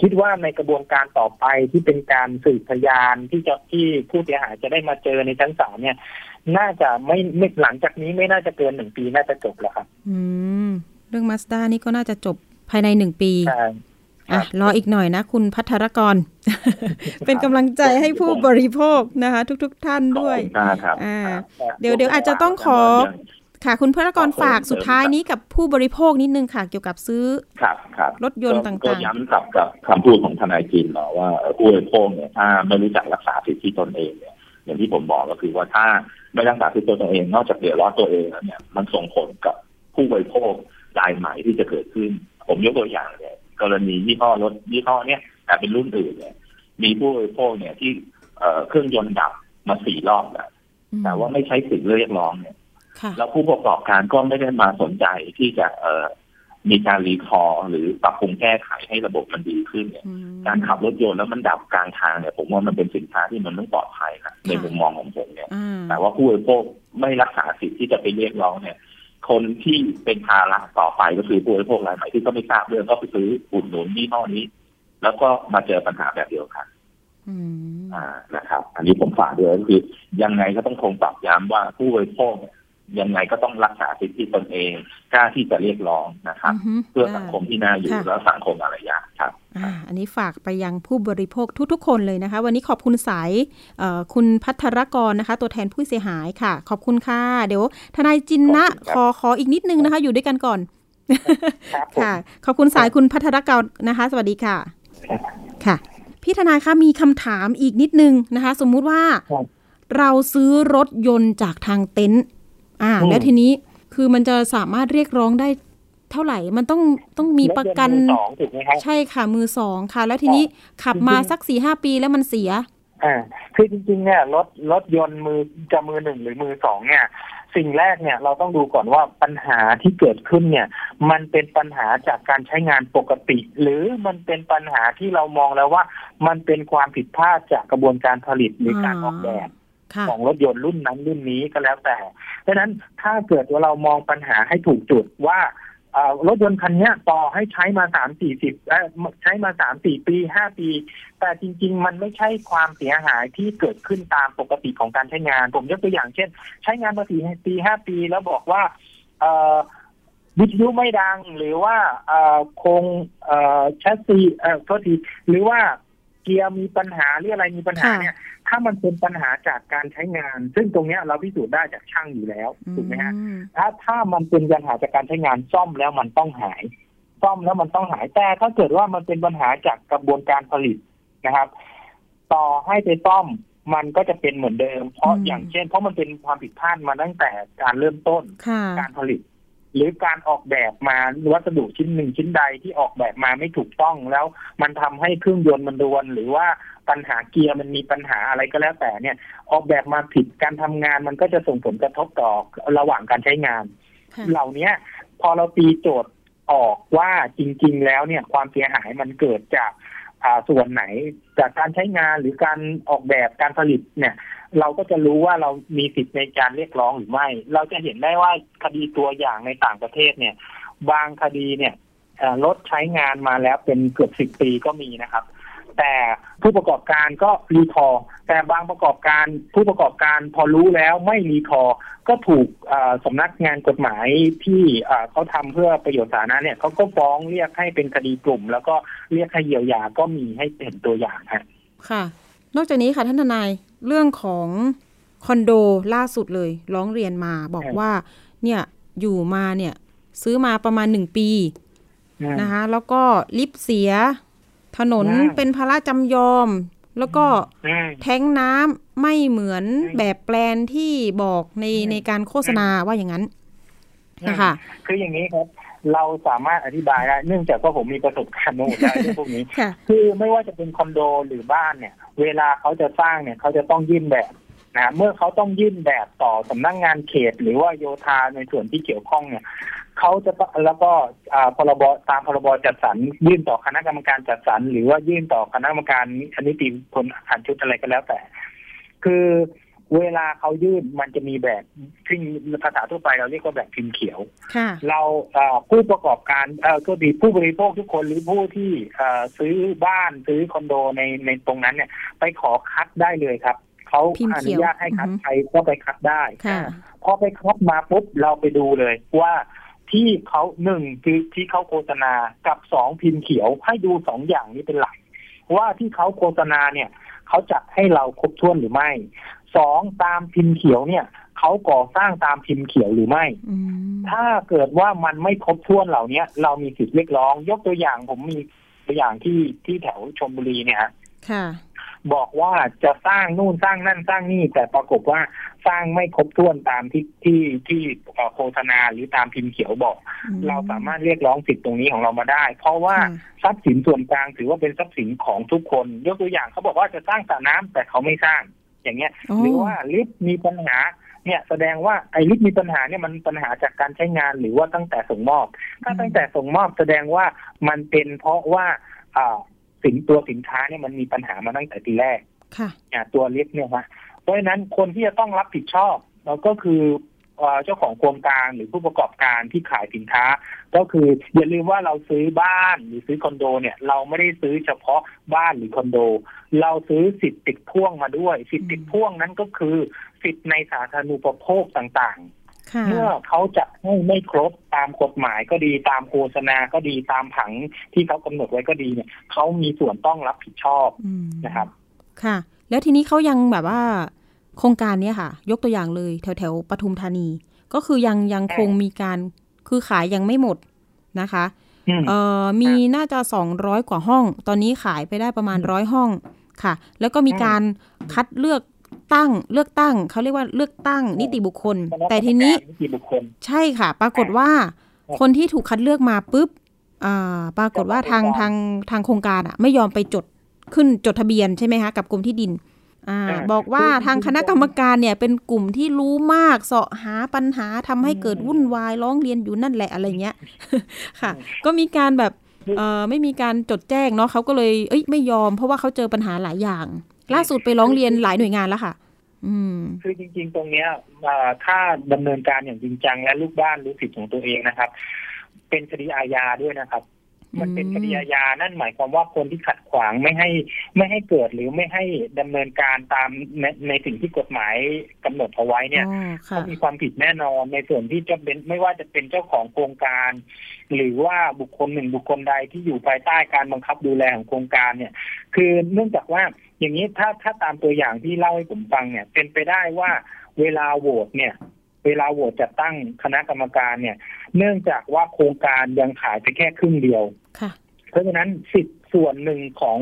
คิดว่าในกระบวนการต่อไปที่เป็นการสืบพยานที่จะที่ผู้เสียหายจะได้มาเจอในชั้นศาลเนี่ย น่าจะไม่ไม่หลังจากนี้ไม่น่าจะเกินหนึ่งปีน่าจะจบแล้วครับ อืม เรื่องมาสด้านี่ก็น่าจะจบภายในหนึ่งปีใช่ อะรออีกหน่อยนะ คุณพัทรกร เป็นกำลังใจให้ผู้บริโภคนะคะ ทุก ๆทท่านด้วยขอบคุณครับอ่าครับเดี๋ยวเดี๋ยวอาจจะต้องขอค่ะ คุณพัทรกรฝากสุดท้ายนี้กับผู้บริโภคนิดนึงค่ะ เกี่ยวกับซื้อครับครับรถยนต์ก็ต่างๆก็ย้ำกับกับคำพูดของทนายจินเนาะว่าเอ่อผู้บริโภคเนี่ยถ้าไม่รู้จักรักษาสิทธิตนเองเนี่ยอย่างที่ผมบอกก็คือว่าถ้าไม่รักษาสิทธิตนเอง นอกจากเดือดร้อนตัวเองแล้วเนี่ยมันส่งผลกับผู้บริโภครายใหม่ที่จะเกิดขึ้น ผมยกตัวอย่างเนี่ย กรณียี่ห้อรถยี่ห้อเนี่ยแต่เป็นรุ่นอื่นเนี่ยมีผู้บริโภคเนี่ยที่เอ่อเครื่องยนต์ดับมาสี่รอบแล้วอืมแต่ว่าไม่ใช้สิทธิ์เรียกร้องเนี่ยค่ะแล้วผู้ประกอบการก็ไม่ได้มาสนใจที่จะเอ่อมีการรีคอร์หรือปรับปรุงแก้ไขให้ระบบมันดีขึ้นเนี่ยอืมการขับรถยนต์แล้วมันดับกลางทางเนี่ย ผมว่ามันเป็นสินค้าที่มันไม่ปลอดภัยนะในมุมมองของผมเนี่ยอ่าแต่ว่าผู้บริโภคไม่รักษาสิทธิ์ที่จะไปเรียกร้องเนี่ย คนที่เป็นภาระต่อไปก็คือผู้บริโภครายใหม่ที่ก็ไม่ทราบเรื่องก็ไปซื้ออุดหนุนยี่ห้อนี้ แล้วก็มาเจอปัญหาแบบเดียวกันอืมอ่านะครับ อันนี้ผมฝากด้วยก็คือยังไงก็ต้องคงปรับย้ำว่าผู้บริโภคเนี่ย ยังไงก็ต้องรักษาสิทธิตนเองกล้าที่จะเรียกร้องนะครับอือฮึเพื่อสังคมที่น่าอยู่ค่ะและสังคมอารยะครับอ่าอันนี้ฝากไปยังผู้บริโภคทุกๆ คนเลยนะคะ วันนี้ขอบคุณสายเอ่อคุณพัทรกรนะคะ ตัวแทนผู้เสียหายค่ะ ขอบคุณค่ะ เดี๋ยวทนายจินนะขอบคุณครับขอขออีกนิดนึงนะคะ อยู่ด้วยกันก่อนครับผมค่ะ ขอบคุณสายคุณพัทรกรนะคะ สวัสดีค่ะ ค่ะ พี่ทนายคะมีคำถามอีกนิดนึงนะคะ สมมุติว่าครับเราซื้อรถยนต์จากทางเต็นท์ อ่าอืมแล้วทีนี้คือมันจะสามารถเรียกร้องได้เท่าไหร่ มันต้องต้องมีประกันถยต์มือสองถูกไหมครับใช่ค่ะมือสองค่ะ แล้วทีนี้ขับมาจริงๆสักสี่ห้าปีแล้วมันเสียอ่าคือจริงๆเนี่ยรถรถยนต์มือจะมือหนึ่งหรือมือสองเนี่ยสิ่งแรกเนี่ยเราต้องดูก่อนว่าปัญหาที่เกิดขึ้นเนี่ย มันเป็นปัญหาจากการใช้งานปกติ หรือมันเป็นปัญหาที่เรามองแล้วว่า มันเป็นความผิดพลาดจากกระบวนการผลิตหรือการออกแบบค่ะ ของรถยนต์รุ่นนั้นรุ่นนี้ก็แล้วแต่ดังนั้นถ้าเกิดว่าเรามองปัญหาให้ถูกจุดว่ารถยนต์คันนี้ต่อให้ใช้มาสามสี่สิบใช้มาสามสี่ปีห้าปี แต่จริง ๆ มันไม่ใช่ความเสียหายที่เกิดขึ้นตามปกติของการใช้งาน ผมยกตัวอย่างเช่น ใช้งานมาสี่ปีห้าปีแล้วบอกว่าวิทยุไม่ดังหรือว่าโครงแชสซีเอ่อโทษทีหรือว่าเกียร์มีปัญหาหรืออะไรมีปัญหาเนี่ย ถ้ามันเป็นปัญหาจากการใช้งาน ซึ่งตรงเนี้ยเราพิสูจน์ได้จากช่างอยู่แล้วถูกไหมฮะอืมถ้าถ้ามันเป็นปัญหาจากการใช้งานซ่อมแล้วมันต้องหาย ซ่อมแล้วมันต้องหายแต่ถ้าเกิดว่ามันเป็นปัญหาจากกระบวนการผลิตนะครับ ต่อให้ไปซ่อมมันก็จะเป็นเหมือนเดิม เพราะอย่างเช่น เพราะมันเป็นความผิดพลาดมาตั้งแต่การเริ่มต้นค่ะการผลิต หรือการออกแบบมาวัสดุชิ้นหนึ่งชิ้นใดที่ออกแบบมาไม่ถูกต้องแล้ว มันทำให้เครื่องยนต์มันรวน หรือว่าปัญหาเกียร์มันมีปัญหาอะไรก็แล้วแต่เนี่ย ออกแบบมาผิดการทำงานมันก็จะส่งผลกระทบต่อระหว่างการใช้งาน เหล่านี้พอเราตีโจทย์ออกว่าจริง ๆ แล้วเนี่ยความเสียหายมันเกิดจากส่วนไหนจากการใช้งานหรือการออกแบบการผลิตเนี่ย เราก็จะรู้ว่าเรามีสิทธิ์ในการเรียกร้องหรือไม่ เราจะเห็นได้ว่าคดีตัวอย่างในต่างประเทศเนี่ย บางคดีเนี่ยเอ่อรถใช้งานมาแล้วเป็นเกือบสิบปีก็มีนะครับ แต่ผู้ประกอบการก็รีคอแต่บางประกอบการผู้ประกอบการพอรู้แล้วไม่รีคอก็ถูกสำนักงานกฎหมายที่เขาทำเพื่อประโยชน์สาธารณะเนี่ยเขาก็ฟ้องเรียกให้เป็นคดีกลุ่ม แล้วก็เรียกให้เยียวยาก็มีให้เห็นตัวอย่างฮะค่ะ นอกจากนี้ค่ะท่านทนายเรื่องของคอนโดล่าสุดเลยร้องเรียนมาบอกครับว่าเนี่ยอยู่มาเนี่ยซื้อมาประมาณหนึ่งปีนะคะแล้วก็ลิฟต์เสีย ถนนอืมเป็นภาระจำยอม แล้วก็อืมแท้งน้ำไม่เหมือนอืมแบบแปลนที่บอกในอืมในการโฆษณาว่าอย่างนั้นนะคะคืออย่างนี้ครับ เราสามารถอธิบายได้เนื่องจากว่าผมมีประสบการณ์โน้นได้เรื่องพวกนี้ค่ะคือไม่ว่าจะเป็นคอนโดหรือบ้านเนี่ย เวลาเขาจะสร้างเนี่ยเขาจะต้องยื่นแบบนะเมื่อเขาต้องยื่นแบบต่อสำนักงานเขต หรือว่าโยธาในส่วนที่เกี่ยวข้องเนี่ยเขาจะต้องแล้วก็อ่าพรบตามพรบจัดสรรยื่นต่อคณะกรรมการจัดสรรหรือว่ายื่นต่อคณะกรรมการนิติพลอาคารชุดอะไรก็แล้วแต่ คือ เวลาเขายื่นมันจะมีแบบซึ่งภาษาทั่วไปเราเรียกว่าแบบพิมพ์เขียวค่ะเราเอ่อผู้ประกอบการเอ่อก็ดีผู้บริโภคทุกคนหรือผู้ที่เอ่อซื้อบ้านซื้อคอนโดในในตรงนั้นเนี่ย ไปขอคัดได้เลยครับเขาพิมพ์อเขีนุยวญาตให้คัดอือฮึใครก็ไปคัดได้ค่ะพอไปคัดมาปุ๊บเราไปดูเลยว่าที่เขาหนึ่งคือที่เขาโฆษณากับสองพิมพ์เขียวให้ดูสองอย่างนี้เป็นหลักว่าที่เขาโฆษณาเนี่ยเขาจัดให้เราครบถ้วนหรือไม่ สองตามพิมพ์เขียวเนี่ยเขาก่อสร้างตามพิมพ์เขียวหรือไม่อืมถ้าเกิดว่ามันไม่ครบถ้วนเหล่าเนี้ยเรามีสิทธิ์เรียกร้อง ยกตัวอย่างผมมีตัวอย่างที่ที่แถวชลบุรีเนี่ยฮะค่ะบอกว่าจะสร้างนู่นสร้างนั่นสร้างนี่ แต่ปรากฏว่าสร้างไม่ครบถ้วนตามที่ที่ที่เอ่อโฆษณาหรือตามพิมพ์เขียวบอกอืมเราสามารถเรียกร้องสิทธิ์ตรงนี้ของเรามาได้ เพราะว่าค่ะทรัพย์สินส่วนกลางถือว่าเป็นทรัพย์สินของทุกคน ยกตัวอย่างเขาบอกว่าจะสร้างสระน้ำแต่เขาไม่สร้าง อย่างเงี้ยโอ้หรือว่าลิฟต์มีปัญหาเนี่ยแสดงว่าไอ้ลิฟต์มีปัญหาเนี่ยมันปัญหาจากการใช้งานหรือว่าตั้งแต่ส่งมอบ ถ้าตั้งแต่ส่งมอบแสดงว่ามันเป็นเพราะว่าอ่าสินตัวสินค้าเนี่ยมันมีปัญหามาตั้งแต่ทีแรก ค่ะอ่าตัวลิฟต์เนี่ยฮะเพราะฉะนั้นคนที่จะต้องรับผิดชอบเราก็คือ เอ่อเจ้าของโครงการหรือผู้ประกอบการที่ขายสินค้า ก็คืออย่าลืมว่าเราซื้อบ้านหรือซื้อคอนโดเนี่ย เราไม่ได้ซื้อเฉพาะบ้านหรือคอนโด เราซื้อสิทธิ์ติดพ่วงมาด้วย สิทธิ์ติดพ่วงนั้นก็คือ สิทธิ์ในสาธารณูปโภคต่างๆค่ะเมื่อเขาจะให้ไม่ครบตามกฎหมายก็ดีตามโฆษณาก็ดีตามผังที่เขากำหนดไว้ก็ดีเนี่ยเขามีส่วนต้องรับผิดชอบอืมนะครับ ค่ะ แล้วทีนี้เขายังแบบว่า โครงการเนี้ยค่ะ ยกตัวอย่างเลย แถวแถวๆปทุมธานี ก็คือยังยังคงมีการคือขายยังไม่หมดนะคะอืมเอ่อมีน่าจะสองร้อยกว่าห้อง ตอนนี้ขายไปได้ประมาณร้อยห้องค่ะ แล้วก็มีการคัดเลือกตั้งเลือกตั้งเขาเรียกว่าเลือกตั้งนิติบุคคล แต่ทีนี้นิติบุคคลใช่ค่ะ ปรากฏว่าคนที่ถูกคัดเลือกมาปุ๊บอ่าปรากฏว่าทางทางทางโครงการอะ ไม่ยอมไปจดขึ้นจดทะเบียนใช่ไหมคะกับกรมที่ดิน อ่าอ่าบอกว่าคือทางคณะกรรมการเนี่ยเป็นกลุ่มที่รู้มากเสาะหาปัญหาทำให้เกิดวุ่นวายร้องเรียนอยู่นั่นแหละอะไรเงี้ยค่ะ ก็มีการแบบเออไม่มีการจดแจ้งเนาะเขาก็เลยเอ้ยไม่ยอม เพราะว่าเขาเจอปัญหาหลายอย่าง ล่าสุดไปร้องเรียนหลายหน่วยงานแล้วค่ะ อืม คือจริง ๆ ตรงเนี้ยอ่าถ้าดำเนินการอย่างจริงจังและลูกบ้านรู้สิทธิ์ของตัวเองนะครับ เป็นคดีอาญาด้วยนะครับ มันเป็นคดีอาญานั่นหมายความว่าคนที่ขัดขวางไม่ให้ไม่ให้เกิดหรือไม่ให้ดำเนินการตามในในสิ่งที่กฎหมายกำหนดเอาไว้เนี่ยอ๋อค่ะเขามีความผิดแน่นอนในส่วนที่จะเป็นไม่ว่าจะเป็นเจ้าของโครงการ หรือว่าบุคคลหนึ่งบุคคลใดที่อยู่ภายใต้การบังคับดูแลของโครงการเนี่ย คือเนื่องจากว่าอย่างนี้ถ้าถ้าตามตัวอย่างที่เล่าให้ผมฟังเนี่ย เป็นไปได้ว่าเวลาโหวตเนี่ย เวลาโหวตจัดตั้งคณะกรรมการเนี่ย เนื่องจากว่าโครงการยังขายไปแค่ครึ่งเดียวค่ะเพราะฉะนั้นสิทธิ์ส่วนหนึ่งของ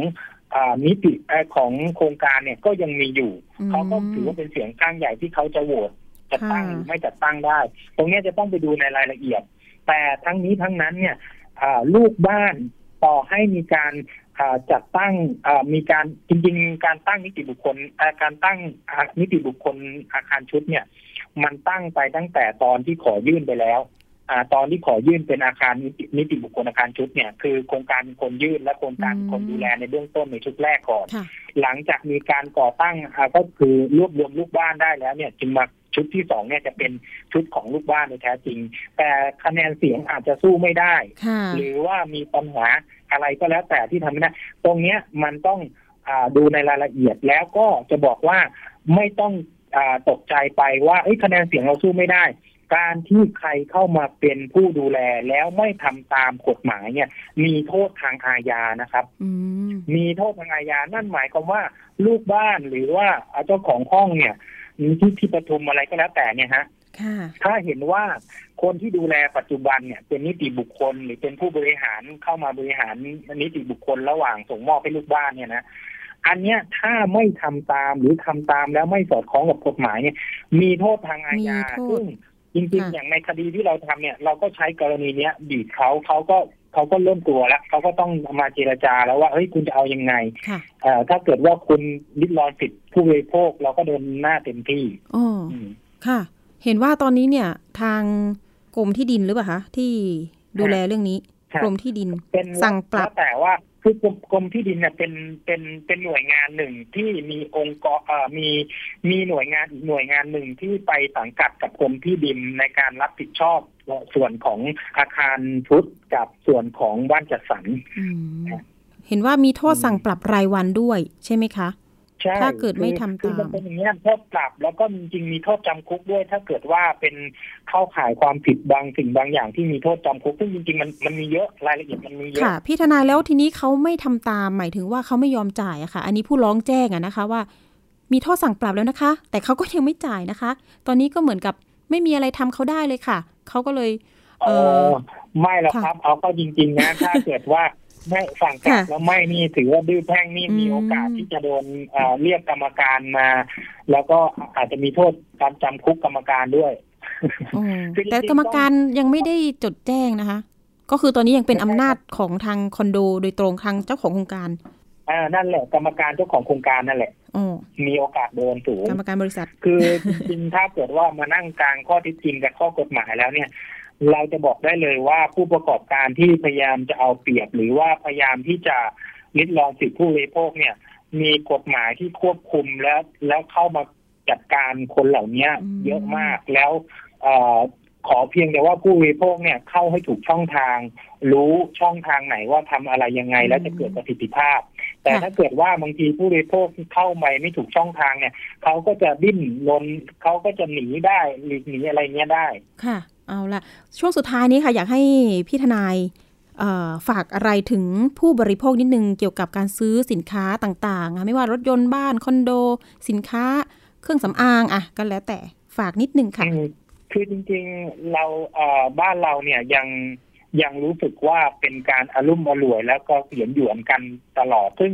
อานิติเอ่อของโครงการเนี่ยก็ยังมีอยู่อืมเขาก็ถือว่าเป็นเสียงข้างใหญ่ที่เขาจะโหวตจัดตั้งค่ะหรือไม่จัดตั้งได้ ตรงเนี้ยจะต้องไปดูในรายละเอียด แต่ทั้งนี้ทั้งนั้นเนี่ยอ่าลูกบ้านต่อให้มีการอ่าจัดตั้งอ่ามีการจริงๆ การตั้งนิติบุคคลอ่าการตั้งอ่านิติบุคคลอาคารชุดเนี่ย มันตั้งไปตั้งแต่ตอนที่ขอยื่นไปแล้วอ่าตอนที่ขอยื่นเป็นอาคารนิตินิติบุคคลอาคารชุดเนี่ยคือโครงการเป็นคนยื่นและโครงการเป็นคนดูแลในเบื้องต้นในชุดแรกก่อนค่ะหลังจากมีการก่อตั้งอ่าก็คือรวบรวมลูกบ้านได้แล้วเนี่ยจึงมาชุดที่สองเนี่ยจะเป็นชุดของลูกบ้านในแท้จริง แต่คะแนนเสียงอาจจะสู้ไม่ได้ค่ะหรือว่ามีปัญหาอะไรก็แล้วแต่ที่ทำไม่ได้ตรงเนี้ยมันต้องอาดูในรายละเอียดแล้วก็จะบอกว่าไม่ต้องอา ตกใจไปว่าเอ้ยคะแนนเสียงเราสู้ไม่ได้ การที่ใครเข้ามาเป็นผู้ดูแลแล้วไม่ทำตามกฎหมายเนี่ย มีโทษทางอาญานะครับอืมมีโทษทางอาญานั่นหมายความว่าลูกบ้านหรือว่าเจ้าของห้องเนี่ยที่ที่ประทุมอะไรก็แล้วแต่เนี่ยฮะค่ะถ้าเห็นว่าคนที่ดูแลปัจจุบันเนี่ย เป็นนิติบุคคล หรือเป็นผู้บริหารเข้ามาบริหารนิติบุคคลระหว่างส่งมอบให้ลูกบ้านเนี่ยนะ อันเนี้ยถ้าไม่ทำตามหรือทำตามแล้วไม่สอดคล้องกับกฎหมายเนี่ย มีโทษทางอาญามีโทษซึ่งจริงค่ะๆอย่างในคดีที่เราทำเนี่ย เราก็ใช้กรณีเนี้ยบีบเขาเขาก็เขาก็เริ่มกลัวแล้วเขาก็ต้องมาเจรจาแล้วว่าเฮ้ยคุณจะเอายังไงค่ะเอ่อถ้าเกิดว่าคุณริดรอนสิทธิผู้บริโภคเราก็เดินหน้าเต็มที่อ๋ออืมค่ะ เห็นว่าตอนนี้เนี่ยทางกรมที่ดินหรือเปล่าคะที่ดูแลเรื่องนี้ใช่กรมที่ดินเป็นสั่งปรับแล้วแต่ว่า คือกรมกรมที่ดินเนี่ยเป็นเป็นเป็นหน่วยงานหนึ่งที่มีองค์กรเอ่อมีมีหน่วยงานอีกหน่วยงานหนึ่งที่ไปสังกัดกับกรมที่ดินในการรับผิดชอบส่วนของอาคารชุดกับส่วนของบ้านจัดสรรอืมเห็นว่ามีโทษสั่งปรับรายวันด้วยใช่ไหมคะใช่ ถ้าเกิดไม่ทำคือตามันมเป็นอย่างนี้ยโทษปรับแล้วก็จริงๆมีโทษจำคุกด้วย ถ้าเกิดว่าเป็นเข้าข่ายความผิดบางสิ่งบางอย่างที่มีโทษจำคุกซึ่งจริงๆมันมันมีเยอะรายละเอียดมันมีเยอะค่ะพี่ทนายแล้วทีนี้เขาไม่ทำตามหมายถึงว่าเขาไม่ยอมจ่ายอะค่ะ อันนี้ผู้ร้องแจ้งอะนะคะว่า มีโทษสั่งปรับแล้วนะคะ แต่เขาก็ยังไม่จ่ายนะคะ ตอนนี้ก็เหมือนกับไม่มีอะไรทำเขาได้เลยค่ะเขาก็เลยเอเอออไม่หรอกค่ะครับ เอาก็จริง ๆ นะ ถ้าเกิดว่า ไม่สั่งกลับค่ะแล้วไม่นี่ถือว่าดื้อแพ่งนี่อืมมีโอกาสที่จะโดนเอ่อเรียกกรรมการมา แล้วก็อาจจะมีโทษการจำคุกกรรมการด้วยอ๋อคือจริงๆแต่กรรมการยังไม่ได้จดแจ้งนะคะ ก็คือตอนนี้ยังเป็นอำนาจของทางคอนโดโดยตรงทางเจ้าของโครงการอ่านั่นแหละ กรรมการเจ้าของโครงการนั่นแหละอ๋อมีโอกาสโดนสูงกรรมการบริษัท คือจริงๆถ้าเกิดว่ามานั่งกลางข้อเที่จริงกับข้อกฎหมายแล้วเนี่ย เราจะบอกได้เลยว่าผู้ประกอบการที่พยายามจะเอาเปรียบ หรือว่าพยายามที่จะลิดรอนสิทธิผู้บริโภคเนี่ย มีกฎหมายที่ควบคุมแล้วแล้วเข้ามาจัดการคนเหล่านี้อืมเยอะมากแล้วเอ่อขอเพียงแต่ว่าผู้บริโภคเนี่ยเข้าให้ถูกช่องทาง รู้ช่องทางไหนว่าทำอะไรยังไง แล้วจะเกิดประสิทธิภาพ แต่ถ้าเกิดว่าบางทีผู้บริโภคเข้าไปไม่ถูกช่องทางเนี่ยเขาก็จะดิ้นรนเขาก็จะหนีได้หลีกหนีอะไรเงี้ยได้ค่ะ เอาละช่วงสุดท้ายนี้ค่ะอยากให้พี่ทนายฝากอะไรถึงผู้บริโภคนิดนึงเกี่ยวกับการซื้อสินค้าต่างๆ ไม่ว่ารถยนต์บ้านคอนโด สินค้าเครื่องสำอางอะก็แล้วแต่ฝากนิดนึงค่ะ คือจริงๆเราบ้านเราเนี่ยยัง ยังรู้สึกว่าเป็นการอารุ่มอร่วย แล้วก็เหยียนหยวนกันตลอด ซึ่ง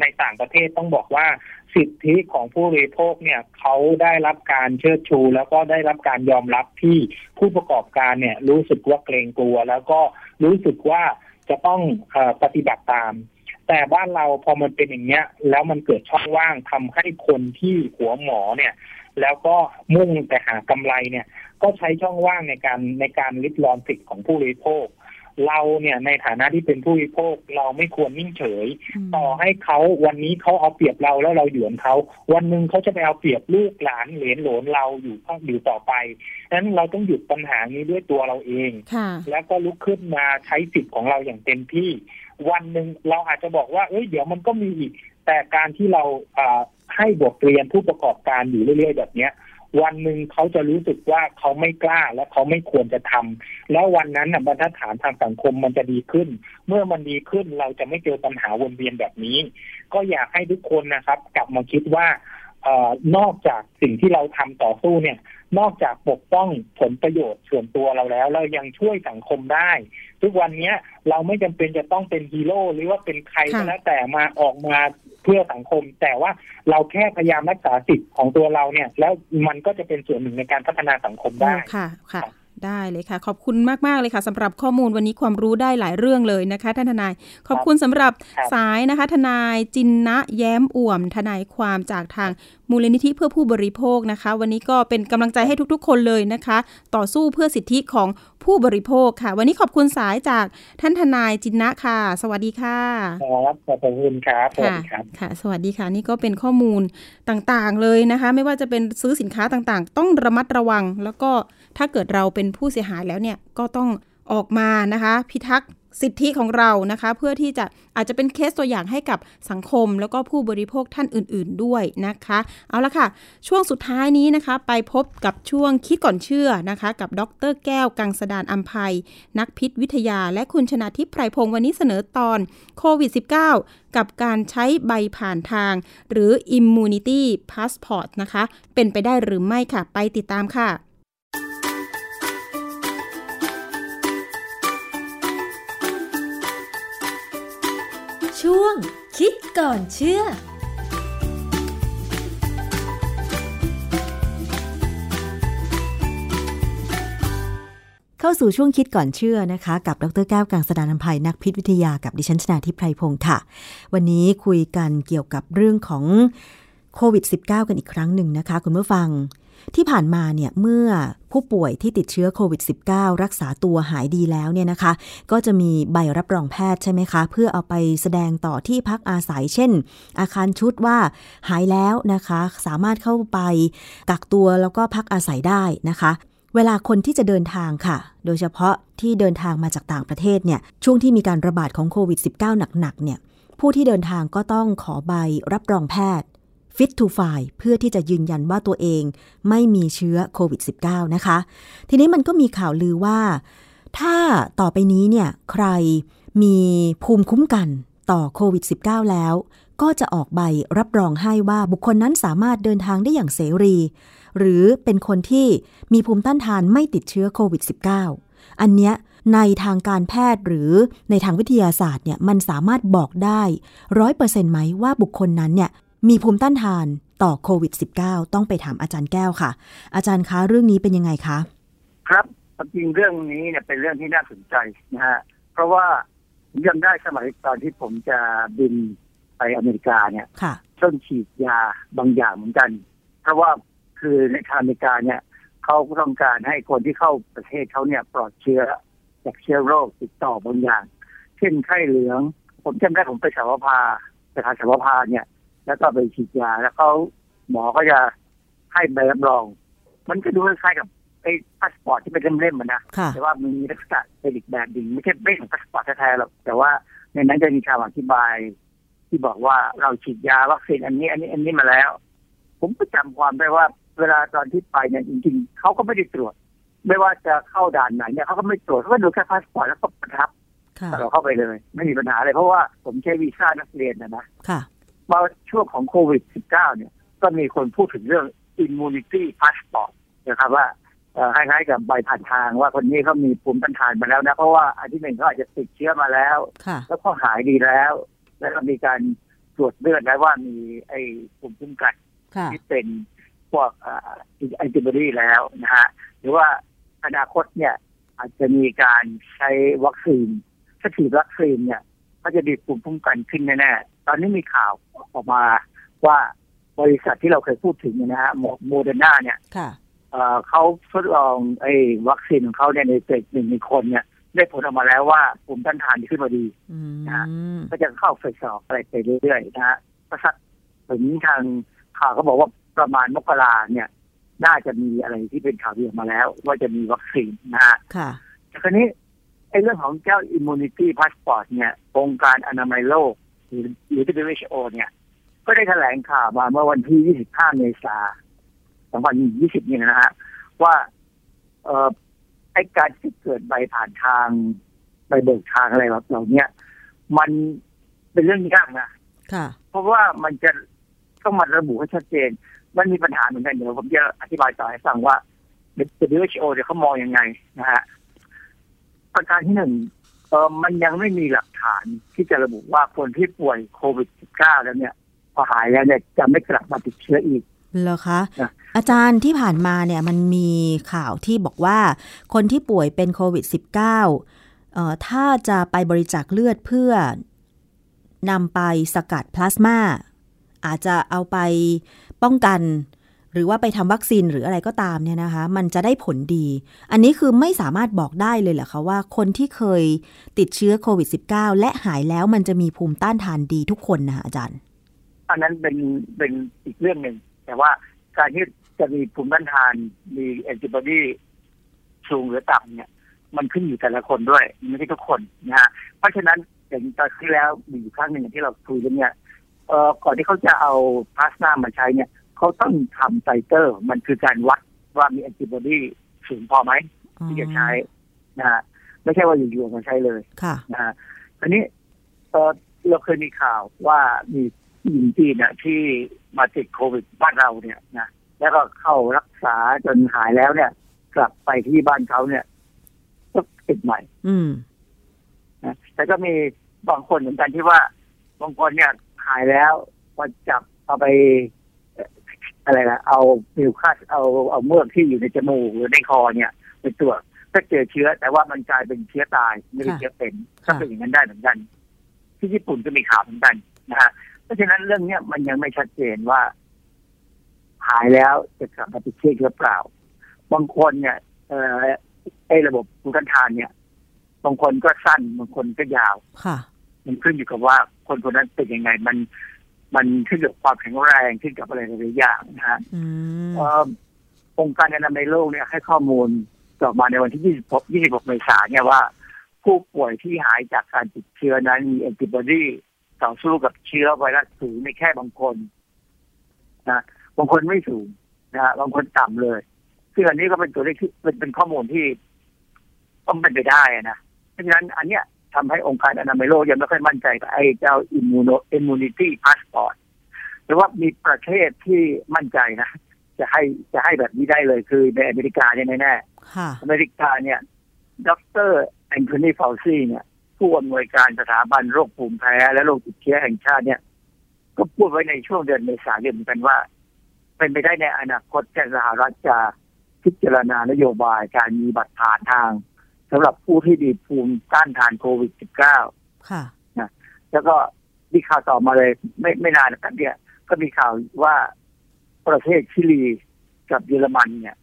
ในต่างประเทศต้องบอกว่าสิทธิของผู้บริโภคเนี่ยเขาได้รับการเชิดชู แล้วก็ได้รับการยอมรับที่ผู้ประกอบการเนี่ยรู้สึกว่าเกรงกลัว แล้วก็รู้สึกว่าจะต้องอปฏิบัติตาม แต่บ้านเราพอมันเป็นอย่างเงี้ย แล้วมันเกิดช่องว่างทำให้คนที่หัวหมอเนี่ย แล้วก็มุ่งแต่หากำไรเนี่ย ก็ใช้ช่องว่างในการในการลิดรอนสิทธิ์ของผู้บริโภค เราเนี่ยในฐานะที่เป็นผู้บริโภคเราไม่ควรนิ่งเฉย ต่อให้เขาวันนี้เขาเอาเปรียบเราแล้วเราหยวนเขา วันหนึ่งเขาจะไปเอาเปรียบลูกหลานเหลนโหลนเราอยู่ข้างอยู่ต่อไปฉะนั้นเราต้องหยุดปัญหานี้ด้วยตัวเราเองค่ะแล้วก็ลุกขึ้นมาใช้สิทธิ์ของเราอย่างเต็มที่ วันหนึ่งเราอาจจะบอกว่าเอ้ยเดี๋ยวมันก็มีอีกแต่การที่เราอ่าให้บทเรียนผู้ประกอบการอยู่เรื่อยๆแบบเนี้ย วันหนึ่งเขาจะรู้สึกว่าเขาไม่กล้าและเขาไม่ควรจะทำแล้ววันนั้นบรรทัดฐานทางสังคมมันจะดีขึ้น เมื่อมันดีขึ้นเราจะไม่เจอปัญหาวนเวียนแบบนี้ ก็อยากให้ทุกคนนะครับ กลับมาคิดว่าเออนอกจากสิ่งที่เราทำต่อสู้เนี่ย นอกจากปกป้องผลประโยชน์ส่วนตัวเราแล้ว เรายังช่วยสังคมได้ ทุกวันเนี้ยเราไม่จำเป็นจะต้องเป็นฮีโร่หรือว่าเป็นใครก็แล้วแต่มาออกมาเพื่อสังคม แต่ว่าเราแค่พยายามรักษาสิทธิ์ของตัวเราเนี่ย แล้วมันก็จะเป็นส่วนหนึ่งในการพัฒนาสังคมได้ค่ะค่ะ ได้เลยค่ะ ขอบคุณมากๆเลยค่ะสำหรับข้อมูลวันนี้ความรู้ได้หลายเรื่องเลยนะคะ ท่านทนาย ขอบคุณสำหรับครับสายนะคะ ทนายจินนะแย้มอ่วม ทนายความจากทางมูลนิธิเพื่อผู้บริโภคนะคะ วันนี้ก็เป็นกำลังใจให้ทุกๆ คนเลยนะคะ ต่อสู้เพื่อสิทธิของผู้บริโภคค่ะ วันนี้ขอบคุณสายจากท่านทนายจินนะค่ะ สวัสดีค่ะครับขอบคุณครับสวัสค่ะดีครับค่ะ สวัสดีค่ะ นี่ก็เป็นข้อมูลต่างๆเลยนะคะ ไม่ว่าจะเป็นซื้อสินค้าต่างๆ ต้องระมัดระวังแล้วก็ ถ้าเกิดเราเป็นผู้เสียหายแล้วเนี่ยก็ต้องออกมานะคะ พิทักษ์สิทธิของเรานะคะ เพื่อที่จะอาจจะเป็นเคสตัวอย่างให้กับสังคม แล้วก็ผู้บริโภคท่านอื่น ๆ ด้วยนะคะ เอาละค่ะ ช่วงสุดท้ายนี้นะคะ ไปพบกับช่วงคิดก่อนเชื่อนะคะ กับดรแก้วกังสดานอัมภัย นักพิษวิทยา และคุณชนาทิพย์ไพรพงศ์วันนี้เสนอตอนโควิด -19 กับการใช้ใบผ่านทาง หรือ Immunity Passport นะคะ เป็นไปได้หรือไม่ค่ะ ไปติดตามค่ะ ช่วง คิดก่อนเชื่อเข้าสู่ช่วงคิดก่อนเชื่อนะคะ กับดรแก้วกังสดานนภัยนักพิษวิทยากับดิฉันชนาทิพไพรพงศ์ค่ะ วันนี้คุยกันเกี่ยวกับเรื่องของโควิด -19 กันอีกครั้งหนึ่งนะคะ คุณผู้ฟังที่ผ่านมาเนี่ยเมื่อ ผู้ป่วยที่ติดเชื้อโควิด -19 รักษาตัวหายดีแล้วเนี่ยนะคะ ก็จะมีใบรับรองแพทย์ใช่ไหมคะ เพื่อเอาไปแสดงต่อที่พักอาศัยเช่น อาคารชุดว่าหายแล้วนะคะ สามารถเข้าไปกักตัวแล้วก็พักอาศัยได้นะคะเวลาคนที่จะเดินทางค่ะ โดยเฉพาะที่เดินทางมาจากต่างประเทศเนี่ย ช่วงที่มีการระบาดของโควิด -19 หนักๆ เนี่ย ผู้ที่เดินทางก็ต้องขอใบรับรองแพทย์ Fit to Fly เพื่อที่จะยืนยันว่าตัวเองไม่มีเชื้อโควิด -19 นะคะ ทีนี้มันก็มีข่าวลือว่า ถ้าต่อไปนี้เนี่ยใครมีภูมิคุ้มกันต่อโควิด -19 แล้ว ก็จะออกใบรับรองให้ว่าบุคคลนั้นสามารถเดินทางได้อย่างเสรี หรือเป็นคนที่มีภูมิต้านทานไม่ติดเชื้อโควิด -19 อันเนี้ยในทางการแพทย์หรือในทางวิทยาศาสตร์เนี่ยมันสามารถบอกได้ร้อยเปอร์เซ็นต์ไหมว่าบุคคลนั้นเนี่ย มีภูมิต้านทานต่อโควิด -19 ต้องไปถามอาจารย์แก้วค่ะ อาจารย์คะเรื่องนี้เป็นยังไงคะ ครับจริงเรื่องนี้เนี่ยเป็นเรื่องที่น่าสนใจนะฮะเพราะว่าผมยังได้สมัยตอนที่ผมจะบินไปอเมริกาเนี่ยค่ะต้องฉีดยาบางอย่างเหมือนกัน เพราะว่าคือในทางอเมริกาเนี่ยเขาต้องการให้คนที่เข้าประเทศเขาเนี่ยปลอดเชื้อจากเชื้อโรคติดต่อบางอย่าง เช่นไข้เหลือง ผมจำได้ผมไปสาวพาไปทานสาวพาเนี่ย แล้วก็ไปฉีดยาแล้วเขาหมอก็จะให้ใบรับรอง มันก็ดูคล้ายๆกับไอ้พาสปอร์ตที่เป็นเล่มๆมันนะค่ะแต่ว่ามันมีลักษณะเป็นอีกแบบหนึ่งไม่ใช่ไม่ของพาสปอร์ตแท้ๆหรอกแต่ว่าในนั้นจะมีคำอธิบาย ที่บอกว่าเราฉีดยาวัคซีนอันนี้ อันนี้อันนี้มาแล้ว ผมก็จำความได้ว่า เวลาตอนที่ไปเนี่ยจริงๆเขาก็ไม่ได้ตรวจ ไม่ว่าจะเข้าด่านไหนเนี่ยเขาก็ไม่ตรวจเขาก็ดูแค่พาสปอร์ตแล้วก็ประทับค่ะเราเข้าไปเลย ไม่มีปัญหาเลยเพราะว่าผมใช้วีซ่านักเรียนนะนะ ค่ะมาช่วงของโควิด -19 เนี่ย ก็มีคนพูดถึงเรื่อง immunity passport นะครับว่าเอ่อคล้ายๆกับใบผ่านทางว่าคนนี้เขามีภูมิต้านทานมาแล้วนะ เพราะว่าอันที่หนึ่งเขาอาจจะติดเชื้อมาแล้วค่ะแล้วก็หายดีแล้ว แล้วก็มีการตรวจเลือดแล้วว่ามีไอ้ภูมิคุ้มกันค่ะที่เป็นพวกแอนติบอดีแล้วนะฮะหรือว่าอนาคตเนี่ยอาจจะมีการใช้วัคซีนถ้าฉีดวัคซีนเนี่ย ก็จะมีภูมิคุ้มกันขึ้นแน่ๆตอนนี้มีข่าวออกมาว่าบริษัทที่เราเคยพูดถึงเนี่ยนะฮะโมเดอร์นาเนี่ยค่ะเอ่อเขาทดลองไอ้วัคซีนของเขาเนี่ยใน phase หนึ่งในคนเนี่ย ได้ผลออกมาแล้วว่าภูมิต้านทานดีขึ้นมาดีอืมก็จะเข้าเฟสสองอะไรไปเรื่อยๆนะฮะก็สักถึงทางข่าวเขาบอกว่าประมาณมกราเนี่ย น่าจะมีอะไรที่เป็นข่าวดีออกมาแล้ว ว่าจะมีวัคซีนนะฮะค่ะแต่คราวนี้ไอ้เรื่องของเจ้า immunity passport เนี่ยองค์การอนามัยโลกหรือหรือ WHO เนี่ยก็ได้แถลงข่าวมาเมื่อวันที่ 25 เมษายน 2020เนี่ยนะฮะว่าเอ่อไอ้การที่เกิดใบผ่านทางใบเบิกทางอะไรแบบเหล่าเนี้ยมันเป็นเรื่องยากนะค่ะเพราะว่ามันจะต้องมาระบุให้ชัดเจน มันมีปัญหาเหมือนกันเดี๋ยวผมจะอธิบายต่อให้ฟังว่า WHO เนี่ยเขามองยังไงนะฮะ ประการที่หนึ่งเออมันยังไม่มีหลักฐานที่จะระบุว่าคนที่ป่วยโควิด -19 แล้วเนี่ยพอหายแล้วเนี่ยจะไม่กลับมาติดเชื้ออีกเหรอคะนะอาจารย์ที่ผ่านมาเนี่ยมันมีข่าวที่บอกว่า คนที่ป่วยเป็นโควิด -19 เอ่อถ้าจะไปบริจาคเลือดเพื่อนำไปสกัดพลาสมาอาจจะเอาไปป้องกัน หรือว่าไปทำวัคซีนหรืออะไรก็ตามเนี่ยนะคะ มันจะได้ผลดี อันนี้คือไม่สามารถบอกได้เลยเหรอคะว่าคนที่เคยติดเชื้อโควิด -19 และหายแล้วมันจะมีภูมิต้านทานดีทุกคนนะคะอาจารย์ อันนั้นเป็นเป็นอีกเรื่องหนึ่ง แต่ว่าการที่จะมีภูมิต้านทานมีแอนติบอดีสูงหรือต่ำเนี่ย มันขึ้นอยู่แต่ละคนด้วยไม่ใช่ทุกคนนะฮะเพราะฉะนั้นอย่างตอนที่แล้วมีอยู่ครั้งหนึ่งที่เราคุยเรื่องเนี้ยเอ่อก่อนที่เขาจะเอาพลาสมามาใช้เนี่ย เขาต้องทำไตเตอร์ มันคือการวัดว่ามีแอนติบอดีสูงพอไหมที่จะใช้นะฮะไม่ใช่ว่าอยู่ๆมาใช้เลยค่ะนะฮะทีนี้เออเราเคยมีข่าวว่ามีหญิงจีนนะที่มาติดโควิดบ้านเราเนี่ยนะแล้วก็เข้ารักษาจนหายแล้วเนี่ย กลับไปที่บ้านเขาเนี่ยก็ติดใหม่ อืมนะแต่ก็มีบางคนเหมือนกันที่ว่าบางคนเนี่ยหายแล้วพอจับเอาไปเอ่ออะไรนะเอาฟิวคัสเอาเอาเมือกที่อยู่ในจมูกหรือในคอเนี่ยไปตรวจก็เจอเชื้อ แต่ว่ามันกลายเป็นเชื้อตายไม่ได้ค่ะเชื้อเป็นค่ะก็เป็นอย่างนั้นได้เหมือนกัน ที่ญี่ปุ่นก็มีข่าวเหมือนกันนะฮะเพราะฉะนั้นเรื่องเนี้ยมันยังไม่ชัดเจนว่า หายแล้วจะกลับมาติดเชื้อหรือเปล่า บางคนเนี่ยเอ่อไอ้ระบบภูมิต้านทานเนี่ย บางคนก็สั้นบางคนก็ยาวค่ะมันขึ้นอยู่กับว่าคนคนนั้นเป็นยังไงมัน มันขึ้นกับความแข็งแรงขึ้นกับอะไรหลายๆอย่างนะฮะอืมเอ่อองค์การอนามัยโลกเนี่ยให้ข้อมูลออกมาในวันที่ 26 26 เมษายนเนี่ยว่า ผู้ป่วยที่หายจากการติดเชื้อนั้นมีแอนติบอดีต่อสู้กับเชื้อไวรัสสูงในแค่บางคนนะบางคนไม่สูงนะฮะบางคนต่ำเลยซึ่งอันนี้ก็เป็นตัวเลขที่เป็นเป็นข้อมูลที่ต้องเป็นไปได้นะเพราะฉะนั้นอันเนี้ย ทำให้องค์การอนามัยโลกยังไม่ค่อยมั่นใจกับไอ้เจ้า immuno immunity passportหรือว่ามีประเทศที่มั่นใจนะ จะให้จะให้แบบนี้ได้เลยคือในอเมริกาเนี่ยแน่ค่ะๆอเมริกาเนี่ยดรแอนโทนีฟาวซีเนี่ย ผู้อำนวยการสถาบันโรคภูมิแพ้ และโรคติดเชื้อแห่งชาติเนี่ย ก็พูดไว้ในช่วงเดือนเมษายนเหมือนกันว่า เป็นไปได้ในอนาคตที่สหรัฐจะพิจารณานโยบายการมีบัตรผ่านทาง สำหรับผู้ที่มีภูมิต้านทานโควิด -19 ค่ะแล้วก็มีข่าวต่อมาเลย ไม่ไม่นานนะครับเนี่ย ก็มีข่าวว่าประเทศชิลีกับเยอรมันเนี่ย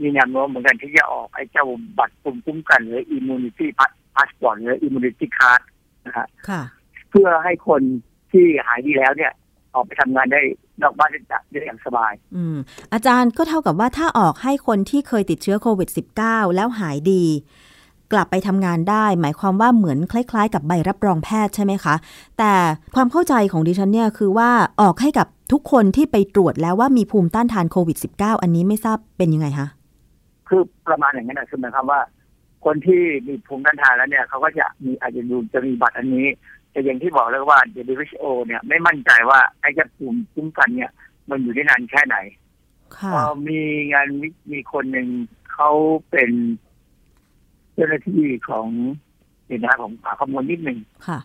มีแนวโน้มเหมือนกันที่จะออกไอ้เจ้าบัตรภูมิคุ้มกันหรือ immunity passport หรือ immunity card นะฮะค่ะเพื่อให้คนที่หายดีแล้วเนี่ย ออกไปทำงานได้นอกบ้านได้ได้อย่างสบาย อืมอาจารย์ก็เท่ากับว่าถ้าออกให้คนที่เคยติดเชื้อโควิด -19 แล้วหายดี กลับไปทำงานได้ หมายความว่าเหมือนคล้าย ๆ กับใบรับรองแพทย์ใช่ไหมคะ แต่ความเข้าใจของดิฉันเนี่ยคือว่าออกให้กับทุกคนที่ไปตรวจแล้วว่ามีภูมิต้านทานโควิด -19 อันนี้ไม่ทราบเป็นยังไงคะคือประมาณอย่างนั้นนะคือหมายความว่า คนที่มีภูมิต้านทานแล้วเนี่ยเขาก็จะมีอาจจะดูจะมีบัตรอันนี้ แต่อย่างที่บอกแล้วว่า WHO เนี่ยไม่มั่นใจว่าไอ้เจ้าภูมิคุ้มกันเนี่ย มันอยู่ได้นานแค่ไหนค่ะเอ่อมีงานวิมีคนหนึ่งเขาเป็นเจ้าหน้าที่ของเดี๋ยวนะผมหาข้อมูลนิดหนึ่งค่ะ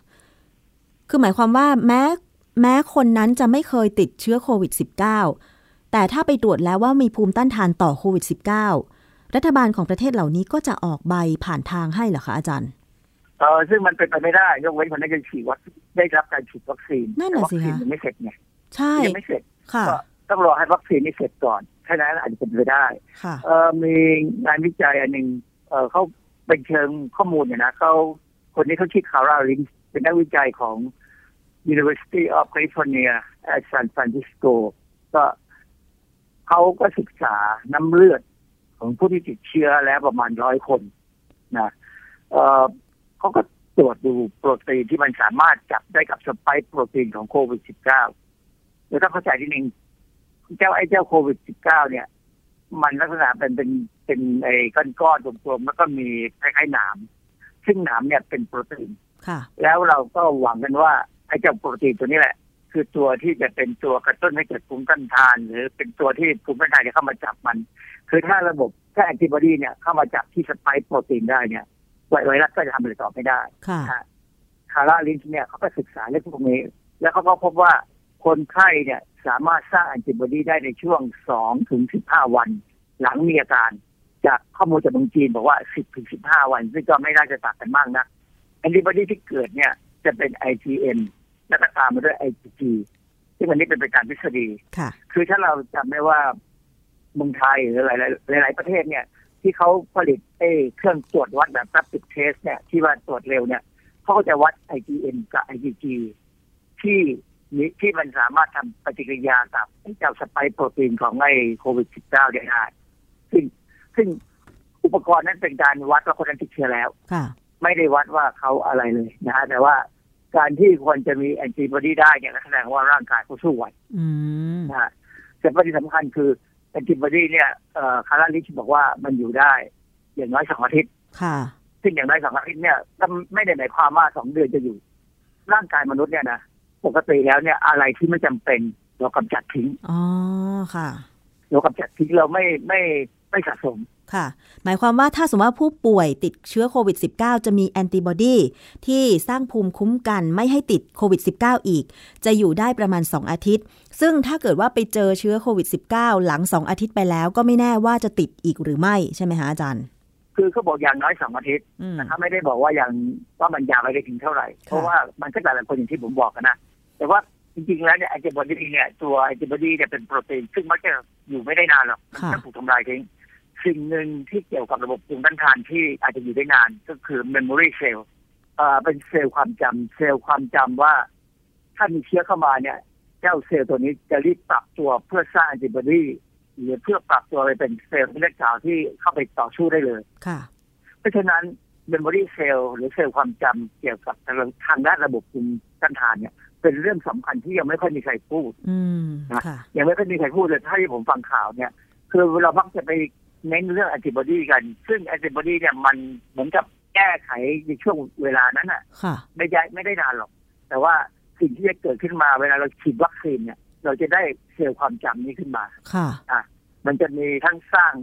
คือหมายความว่าแม้แม้คนนั้นจะไม่เคยติดเชื้อโควิด -19 แต่ถ้าไปตรวจแล้วว่ามีภูมิต้านทานต่อโควิด -19 รัฐบาลของประเทศเหล่านี้ก็จะออกใบผ่านทางให้เหรอคะอาจารย์ เออซึ่งมันเป็นไปไม่ได้ ยกเว้นคนนั้นจะฉีดวัคซีนได้รับการฉีดวัคซีนนั่นน่ะแต่วัสิคซีนคะยังไม่เสร็จไงใช่ยังไม่เสร็จค่ะก็ต้องรอให้วัคซีนนี้เสร็จก่อนแค่นั้นอาจจะเป็นไปได้ค่ะเออมีงานวิจัยอันหนึ่งเออเขาเป็นเชิงข้อมูลเนี่ยนะเขาคนนี้เขาชื่อคาร่าลินเป็นนักวิจัยของ University of California at San Francisco ก็เขาก็ศึกษาน้ำเลือดของผู้ที่ติดเชื้อแล้วประมาณร้อยคนนะเออ เขาก็ตรวจดูโปรตีนที่มันสามารถจับได้กับสไปค์โปรตีนของโควิด -19 เดี๋ยวต้องเข้าใจนิดนึงเจ้าไอ้เจ้าโควิด -19 เนี่ย มันลักษณะเป็นเป็นเป็นไอ้ก้อนๆกลมๆแล้วก็มีคล้ายๆหนาม ซึ่งหนามเนี่ยเป็นโปรตีนค่ะแล้วเราก็หวังกันว่าไอ้เจ้าโปรตีนตัวนี้แหละ คือตัวที่จะเป็นตัวกระตุ้นให้เกิดภูมิต้านทาน หรือเป็นตัวที่ภูมิต้านทานจะเข้ามาจับมัน คือถ้าระบบถ้าแอนติบอดีเนี่ยเข้ามาจับที่สไปค์โปรตีนได้เนี่ย ไวไวรัสก็จะทำอะไรต่อไม่ได้ค่ะฮะคาร่าลินช์เนี่ยเขาก็ศึกษาเรื่องพวกนี้ แล้วเขาก็พบว่าคนไข้เนี่ยสามารถสร้างแอนติบอดีได้ในช่วง2ถึง15วัน หลังมีอาการ จากข้อมูลจากเมืองจีนบอกว่า10ถึง15วัน ซึ่งก็ไม่น่าจะต่างกันมากนะแอนติบอดีที่เกิดเนี่ยจะเป็น IgM แล้วก็ตามมาด้วย IgG ซึ่งอันนี้เป็นไปตามทฤษฎีค่ะคือถ้าเราจำได้ว่าเมืองไทยหรือหลายๆหลายๆประเทศเนี่ย ที่เขาผลิตเอ้เครื่องตรวจวัดแบบ rapid test เนี่ยที่ว่าตรวจเร็วเนี่ยเขาก็จะวัด IgM กับ IgG ที่มีที่มันสามารถทำปฏิกิริยากับไอ้เจ้าสไปค์โปรตีนของไอ้โควิด -19 ได้ได้ ซึ่งซึ่งอุปกรณ์นั้นเป็นการวัดว่าคนนั้นติดเชื้อแล้วค่ะไม่ได้วัดว่าเขาอะไรเลยนะฮะแต่ว่าการที่คนจะมีแอนติบอดีได้เนี่ยก็แสดงว่าร่างกายเขาสู้ไหวอืมนะฮะแต่ประเด็นสำคัญคือ แอนติบอดีเนี่ยเอ่อคาราลิชบอกว่ามันอยู่ได้ อย่างน้อยสองอาทิตย์ค่ะซึ่งอย่างน้อยสองอาทิตย์เนี่ยก็ไม่ได้หมายความว่าสองเดือนจะอยู่ ร่างกายมนุษย์เนี่ยนะปกติแล้วเนี่ยอะไรที่ไม่จำเป็นเรากำจัดทิ้งอ๋อค่ะ เรากำจัดทิ้งเราไม่ไม่ ไม่สะสมค่ะ หมายความว่าถ้าสมมติว่าผู้ป่วยติดเชื้อโควิด -19 จะมีแอนติบอดีที่สร้างภูมิคุ้มกันไม่ให้ติดโควิด -19 อีก จะอยู่ได้ประมาณ 2 อาทิตย์ ซึ่งถ้าเกิดว่าไปเจอเชื้อโควิด -19 หลัง 2 อาทิตย์ไปแล้วก็ไม่แน่ว่าจะติดอีกหรือไม่ใช่ไหมคะอาจารย์ คือเขาบอกอย่างน้อยสองอาทิตย์อืมนะครับไม่ได้บอกว่าอย่างว่ามันยาวไปได้ถึงเท่าไหร่ เพราะว่ามันก็แต่ละคนอย่างที่ผมบอกกันนะแต่ว่าจริงๆ แล้วเนี่ยแอนติบอดีเนี่ยตัวแอนติบอดีเนี่ยเป็นโปรตีนซึ่งมักจะอยู่ไม่ได้นานหรอกมันค่ะจะถูกทำลายทิ้ง สิ่งหนึ่งที่เกี่ยวกับระบบภูมิต้านทานที่อาจจะอยู่ได้นานก็คือ memory cell เอ่อเป็นเซลล์ความจำเซลล์ความจำว่า ถ้ามีเชื้อเข้ามาเนี่ย เจ้าเซลล์ตัวนี้จะรีบปรับตัวเพื่อสร้างแอนติบอดีหรือเพื่อปรับตัวไปเป็นเซลล์เลือดขาวที่เข้าไปต่อสู้ได้เลยค่ะ เพราะฉะนั้น memory cell หรือเซลล์ความจำเกี่ยวกับทางด้านระบบภูมิต้านทานเนี่ย เป็นเป็นเรื่องสำคัญที่ยังไม่ค่อยมีใครพูดอืมนะค่ะยังไม่ค่อยมีใครพูดเลยถ้าที่ผมฟังข่าวเนี่ย คือเรามักจะไป เน้นเรื่องแอนติบอดีกัน ซึ่งแอนติบอดีเนี่ยมันเหมือนกับแก้ไขในช่วงเวลานั้นอะค่ะไม่ได้ไม่ได้นานหรอก แต่ว่าสิ่งที่จะเกิดขึ้นมาเวลาเราฉีดวัคซีนเนี่ย เราจะได้เซลล์ความจำนี้ขึ้นมา ค่ะอะมันจะมีทั้งสร้าง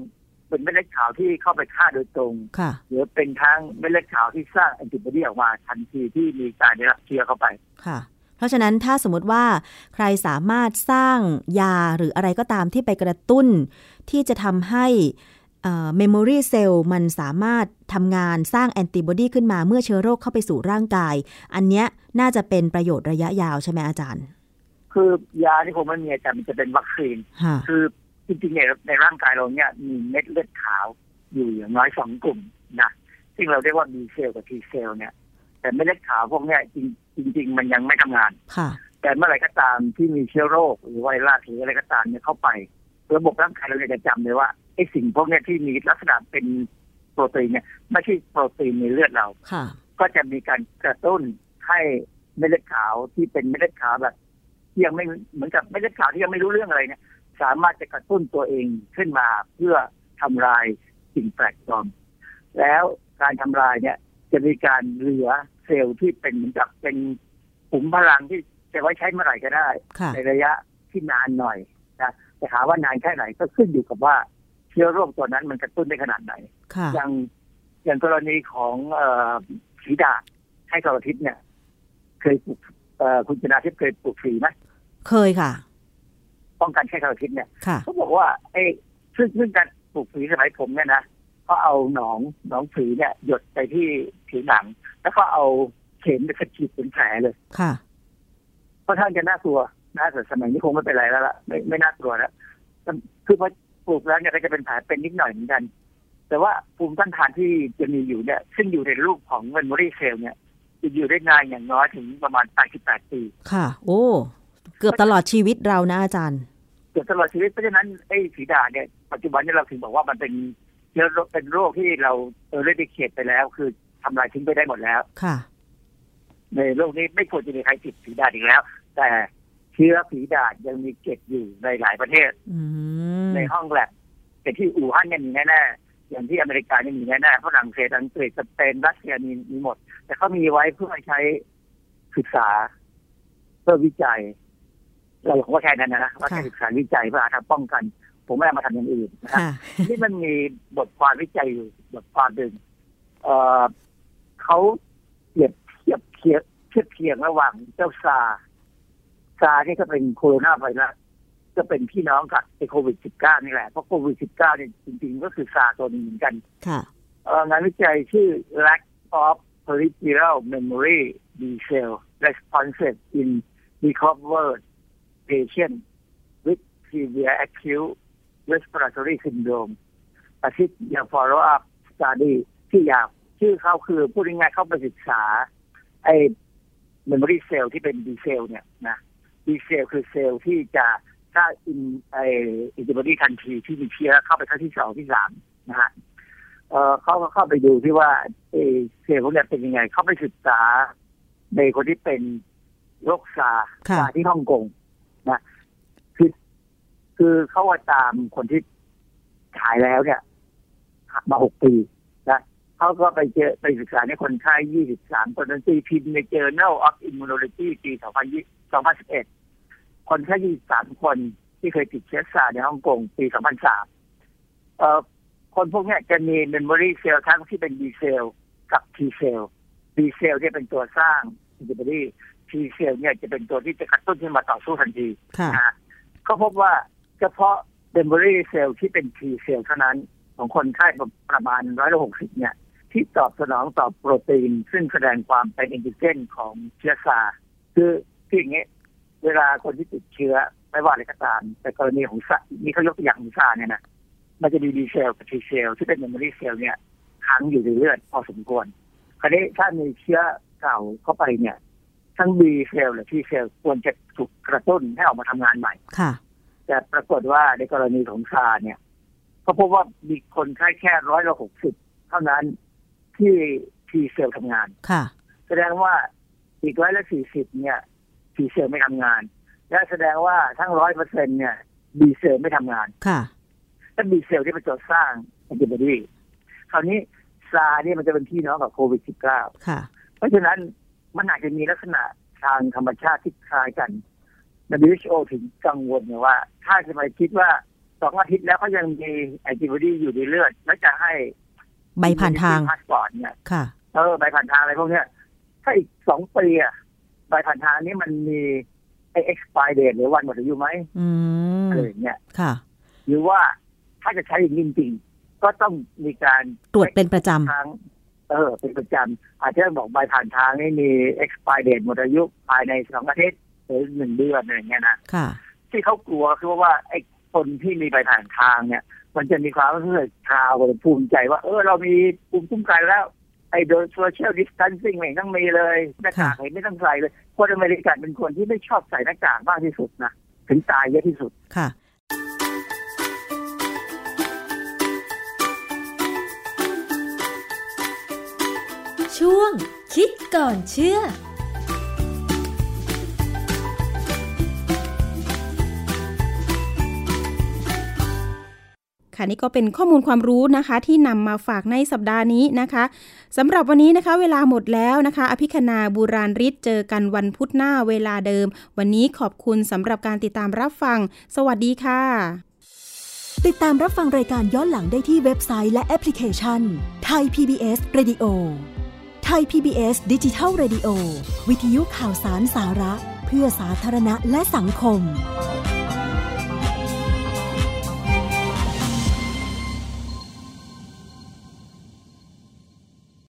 เป็นเม็ดเลือดขาวที่เข้าไปฆ่าโดยตรงค่ะหรือเป็นทั้งเม็ดเลือดขาวที่สร้างแอนติบอดีออกมาทันทีที่มีการได้รับเชื้อเข้าไป ค่ะเพ ราะฉะนั้นถ้าสมมติว่าใครสามารถสร้างยาหรืออะไรก็ตามที่ไปกระตุ้น ที่จะทำให้ memory cell มันสามารถทำงานสร้างแอนติบอดีขึ้นมาเมื่อเชื้อโรคเข้าไปสู่ร่างกาย อันเนี้ยน่าจะเป็นประโยชน์ระยะยาวใช่ไหมอาจารย์ คือยาที่ผมไม่มีอาจารย์มันจะเป็นวัคซีนค่ะคือจริงๆในในร่างกายเราเนี่ยมีเม็ดเลือดขาวอยู่อย่างน้อยสองกลุ่มนะซึ่งเราเรียกว่า B cell กับ T cell เนี่ย แต่เม็ดเลือดขาวพวกเนี้ยจริง จริง ๆ มันยังไม่ทำงานค่ะ แต่เมื่อไหร่ก็ตามที่มีเชื้อโรคหรือไวรัสหรืออะไรก็ตามเนี่ยเข้าไป ระบบร่างกายเราเนี่ยจะจำเลยว่าไอ้สิ่งพวกเนี้ยที่มีลักษณะเป็นโปรตีนเนี่ยไม่ใช่โปรตีนในเลือดเราค่ะก็จะมีการกระตุ้นให้เม็ดเลือดขาวที่เป็นเม็ดเลือดขาวแบบที่ยังไม่เหมือนกับเม็ดเลือดขาวที่ยังไม่รู้เรื่องอะไรเนี่ย สามารถจะกระตุ้นตัวเองขึ้นมาเพื่อทำลายสิ่งแปลกปลอม แล้วการทำลายเนี่ยจะมีการเหลือ เซลล์ที่เป็นเหมือนกับเป็นขุมพลังที่จะไว้ใช้เมื่อไหร่ก็ได้ค่ะในระยะที่นานหน่อยนะแต่ถามว่านานแค่ไหนก็ขึ้นอยู่กับว่าเชื้อโรคตัวนั้นมันกระตุ้นได้ขนาดไหนค่ะอย่างอย่างกรณีของเอ่อฝีดาษให้กรทิพย์เนี่ย เคยปลูกเอ่อคุณชนาทิพย์เคยปลูกฝีไหมเคยค่ะ ป้องกันแค่กรทิพย์เนี่ยค่ะเขาบอกว่าไอ้ซึ่งซึ่งการปลูกฝีสมัยผมเนี่ยนะ เขาเอาหนองหนองฝีเนี่ยหยดไปที่ผิวหนัง แล้วก็เอาเข็มไปสะกิดเป็นแผลเลยค่ะค่อนข้างจะน่ากลัวนะแต่สมัยนี้คงไม่เป็นไรแล้วล่ะไม่ไม่น่ากลัวแล้วคือพอปลูกแล้วเนี่ยก็จะเป็นแผลเป็นนิดหน่อยเหมือนกัน แต่ว่าภูมิต้านทานที่จะมีอยู่เนี่ย ซึ่งอยู่ในรูปของ memory cell เนี่ยจะอยู่ได้นานอย่างน้อยถึงประมาณ 88 ปี ค่ะ โอ้ เกือบตลอดชีวิตเรานะอาจารย์ เกือบตลอดชีวิตเพราะฉะนั้นไอ้ฝีดาษเนี่ยปัจจุบันเนี่ยเราถึงบอกว่ามันเป็น เชื้อโรคเป็นโรคที่เราเออได้เขียดไปแล้ว คือทำลายทิ้งไปได้หมดแล้ว ค่ะ ในโลกนี้ไม่ควรจะมีใครติดฝีดาษอีกแล้ว แต่เชื้อฝีดาษยังมีเก็บอยู่ในหลายประเทศอืมในห้องแลบแต่ที่อู่ฮั่นเนี่ยมีแน่ๆอย่างที่อเมริกาเนี่ยมีแน่ๆฝรั่งเศสอังกฤษสเปนรัสเซียมีมีหมด แต่เขามีไว้เพื่อใช้ศึกษา เพื่อวิจัย เราบอกว่าแค่นั้นนะว่าแค่ศึกษาวิจัยเพื่อหาทางป้องกัน ผมไม่เอามาทำอย่างอื่นนะครับค่ะที่มันมีบทความวิจัยอยู่บทความหนึ่งเอ่อเขาเปรียบเทียบเทียบเทียบเคียงระหว่างเจ้าซาร์ซาร์นี่ก็เป็นโคโรนาไวรัสก็เป็นพี่น้องกับไอโควิด -19 นี่แหละ เพราะโควิด -19 เนี่ยจริงๆ ก็คือซาร์ตัวหนึงเหมือนกันค่ะเอ่องานวิจัยชื่อ lack of peripheral memory B cell responses in recovered patient with severe acute respiratory syndrome อาทิตย์ยา follow up study ที่อยากชื่อเขาคือพูดง่ายๆเข้าไปศึกษา ไอ้ memory cell ที่เป็น B cell เนี่ยนะ B cell คือเซลล์ที่จะสร้างอินไออินติบอดีทันทีที่มีเชื้อเข้าไปครั้งที่สองที่สามนะฮะเอ่อเขาก็เข้าไปดูที่ว่าเออเซลล์พวกเนี้ยเป็นยังไง เขาไปศึกษาในคนที่เป็นโรคซาร์ค่ะซาร์ที่ฮ่องกงนะคือ คือเขาว่าตามคนที่หายแล้วเนี่ยมาหกปีนะเขาก็ไปเจอไปศึกษาในคนไข้ยี่สิบสามคนนั้นตีพิมพ์ใน Journal of Immunology ปีสองพันยี่สองพันสิบเอ็ดคนไข้ยี่สิบสามคนที่เคยติดเชื้อซาร์ในฮ่องกงปีสองพันสามเอ่อคนพวกเนี้ยจะมีเมมโมรีเซลล์ทั้งที่เป็น B เซลล์กับ T เซลล์ B เซลล์เนี่ยเป็นตัวสร้างอินติบอดี T เซลล์เนี่ยจะเป็นตัวที่จะกระตุ้นขึ้นมาต่อสู้ทันทีค่ะนะฮะก็พบว่า เฉพาะเมมโมรีเซลล์ที่เป็น T เซลล์เท่านั้น ของคนไข้ประมาณร้อยละหกสิบเนี่ยที่ตอบสนองต่อโปรตีน ซึ่งแสดงความเป็นแอนติเจนของเชื้อซาร์คือคืออย่างเงี้ยเวลาคนที่ติดเชื้อไม่ว่าอะไรก็ตาม แต่กรณีของซาร์นี่เขายกตัวอย่างของซาร์เนี่ยนะมันจะมี B cell กับ T cell ที่เป็น memory cell เนี่ยค้างอยู่ในเลือดพอสมควร คราวนี้ถ้ามีเชื้อเก่าเข้าไปเนี่ย ทั้ง B เซลและ T เซลควรจะถูกกระตุ้นให้ออกมาทำงานใหม่ ค่ะ แต่ปรากฏว่าในกรณีของซาร์เนี่ยเขาพบว่ามีคนไข้แค่ร้อยละหกสิบเท่านั้นที่ T เซลทำงานค่ะ แสดงว่าอีกร้อยละสี่สิบเนี่ย T cell ไม่ทำงาน และแสดงว่าทั้งร้อยเปอร์เซ็นต์เนี่ย B cell ไม่ทำงานค่ะถ้า B cell ที่เป็นตัวสร้างแอนติบอดีคราวนี้ซาร์เนี่ยมันจะเป็นพี่น้องกับโควิด -19 ค่ะ เพราะฉะนั้นมันอาจจะมีลักษณะทางธรรมชาติที่คล้ายกัน WHO ถึงกังวลเนี่ยว่า ถ้าจะไปคิดว่าสองอาทิตย์แล้วก็ยังมีแอนติบอดีอยู่ในเลือด แล้วจะให้ใบผ่านทางพาสปอร์ตเนี่ยค่ะเออใบผ่านทางอะไรพวกเนี้ยถ้าอีกสองปีอะใบผ่านทางนี้มันมีไอ้ expire date หรือวันหมดอายุไหมอืมอะไรอย่างเงี้ยค่ะ หรือว่าถ้าจะใช้อย่างนี้จริงๆก็ต้องมีการตรวจเป็นประจทางเออ เป็นประจำอาจจะบอกใบผ่านทางนี่มี expire date หมดอายุภายในสองอาทิตย์ หรือหนึ่งเดือนอะไรอย่างเงี้ยนะำค่ะ ที่เขากลัวคือว่าไอ้คนที่มีใบผ่านทางเนี่ย มันจะมีความรู้สึกชาวภูมิใจว่า เออเรามีภูมิคุ้มกันแล้วไอ้โดยโซเชียลดิสทันซิ่งไม่ต้องมีเลยหน้ากากไม่ต้องใส่เลยคนอเมริกันเป็นคนที่ไม่ชอบใส่หน้ากากมากที่สุดนะถึงตายเยอะที่สุดค่ะช่วงคิดก่อนเชื่อ ค่ะนี่ก็เป็นข้อมูลความรู้นะคะที่นำมาฝากในสัปดาห์นี้นะคะสำหรับวันนี้นะคะเวลาหมดแล้วนะคะ อภิคณาบูราริศเจอกันวันพุธหน้าเวลาเดิม วันนี้ขอบคุณสำหรับการติดตามรับฟัง สวัสดีค่ะ ติดตามรับฟังรายการย้อนหลังได้ที่เว็บไซต์และแอปพลิเคชันไทย PBS Radio ไทย PBS ดิจิทัล Radio วิทยุข่าวสารสาระ เพื่อสาธารณะและสังคม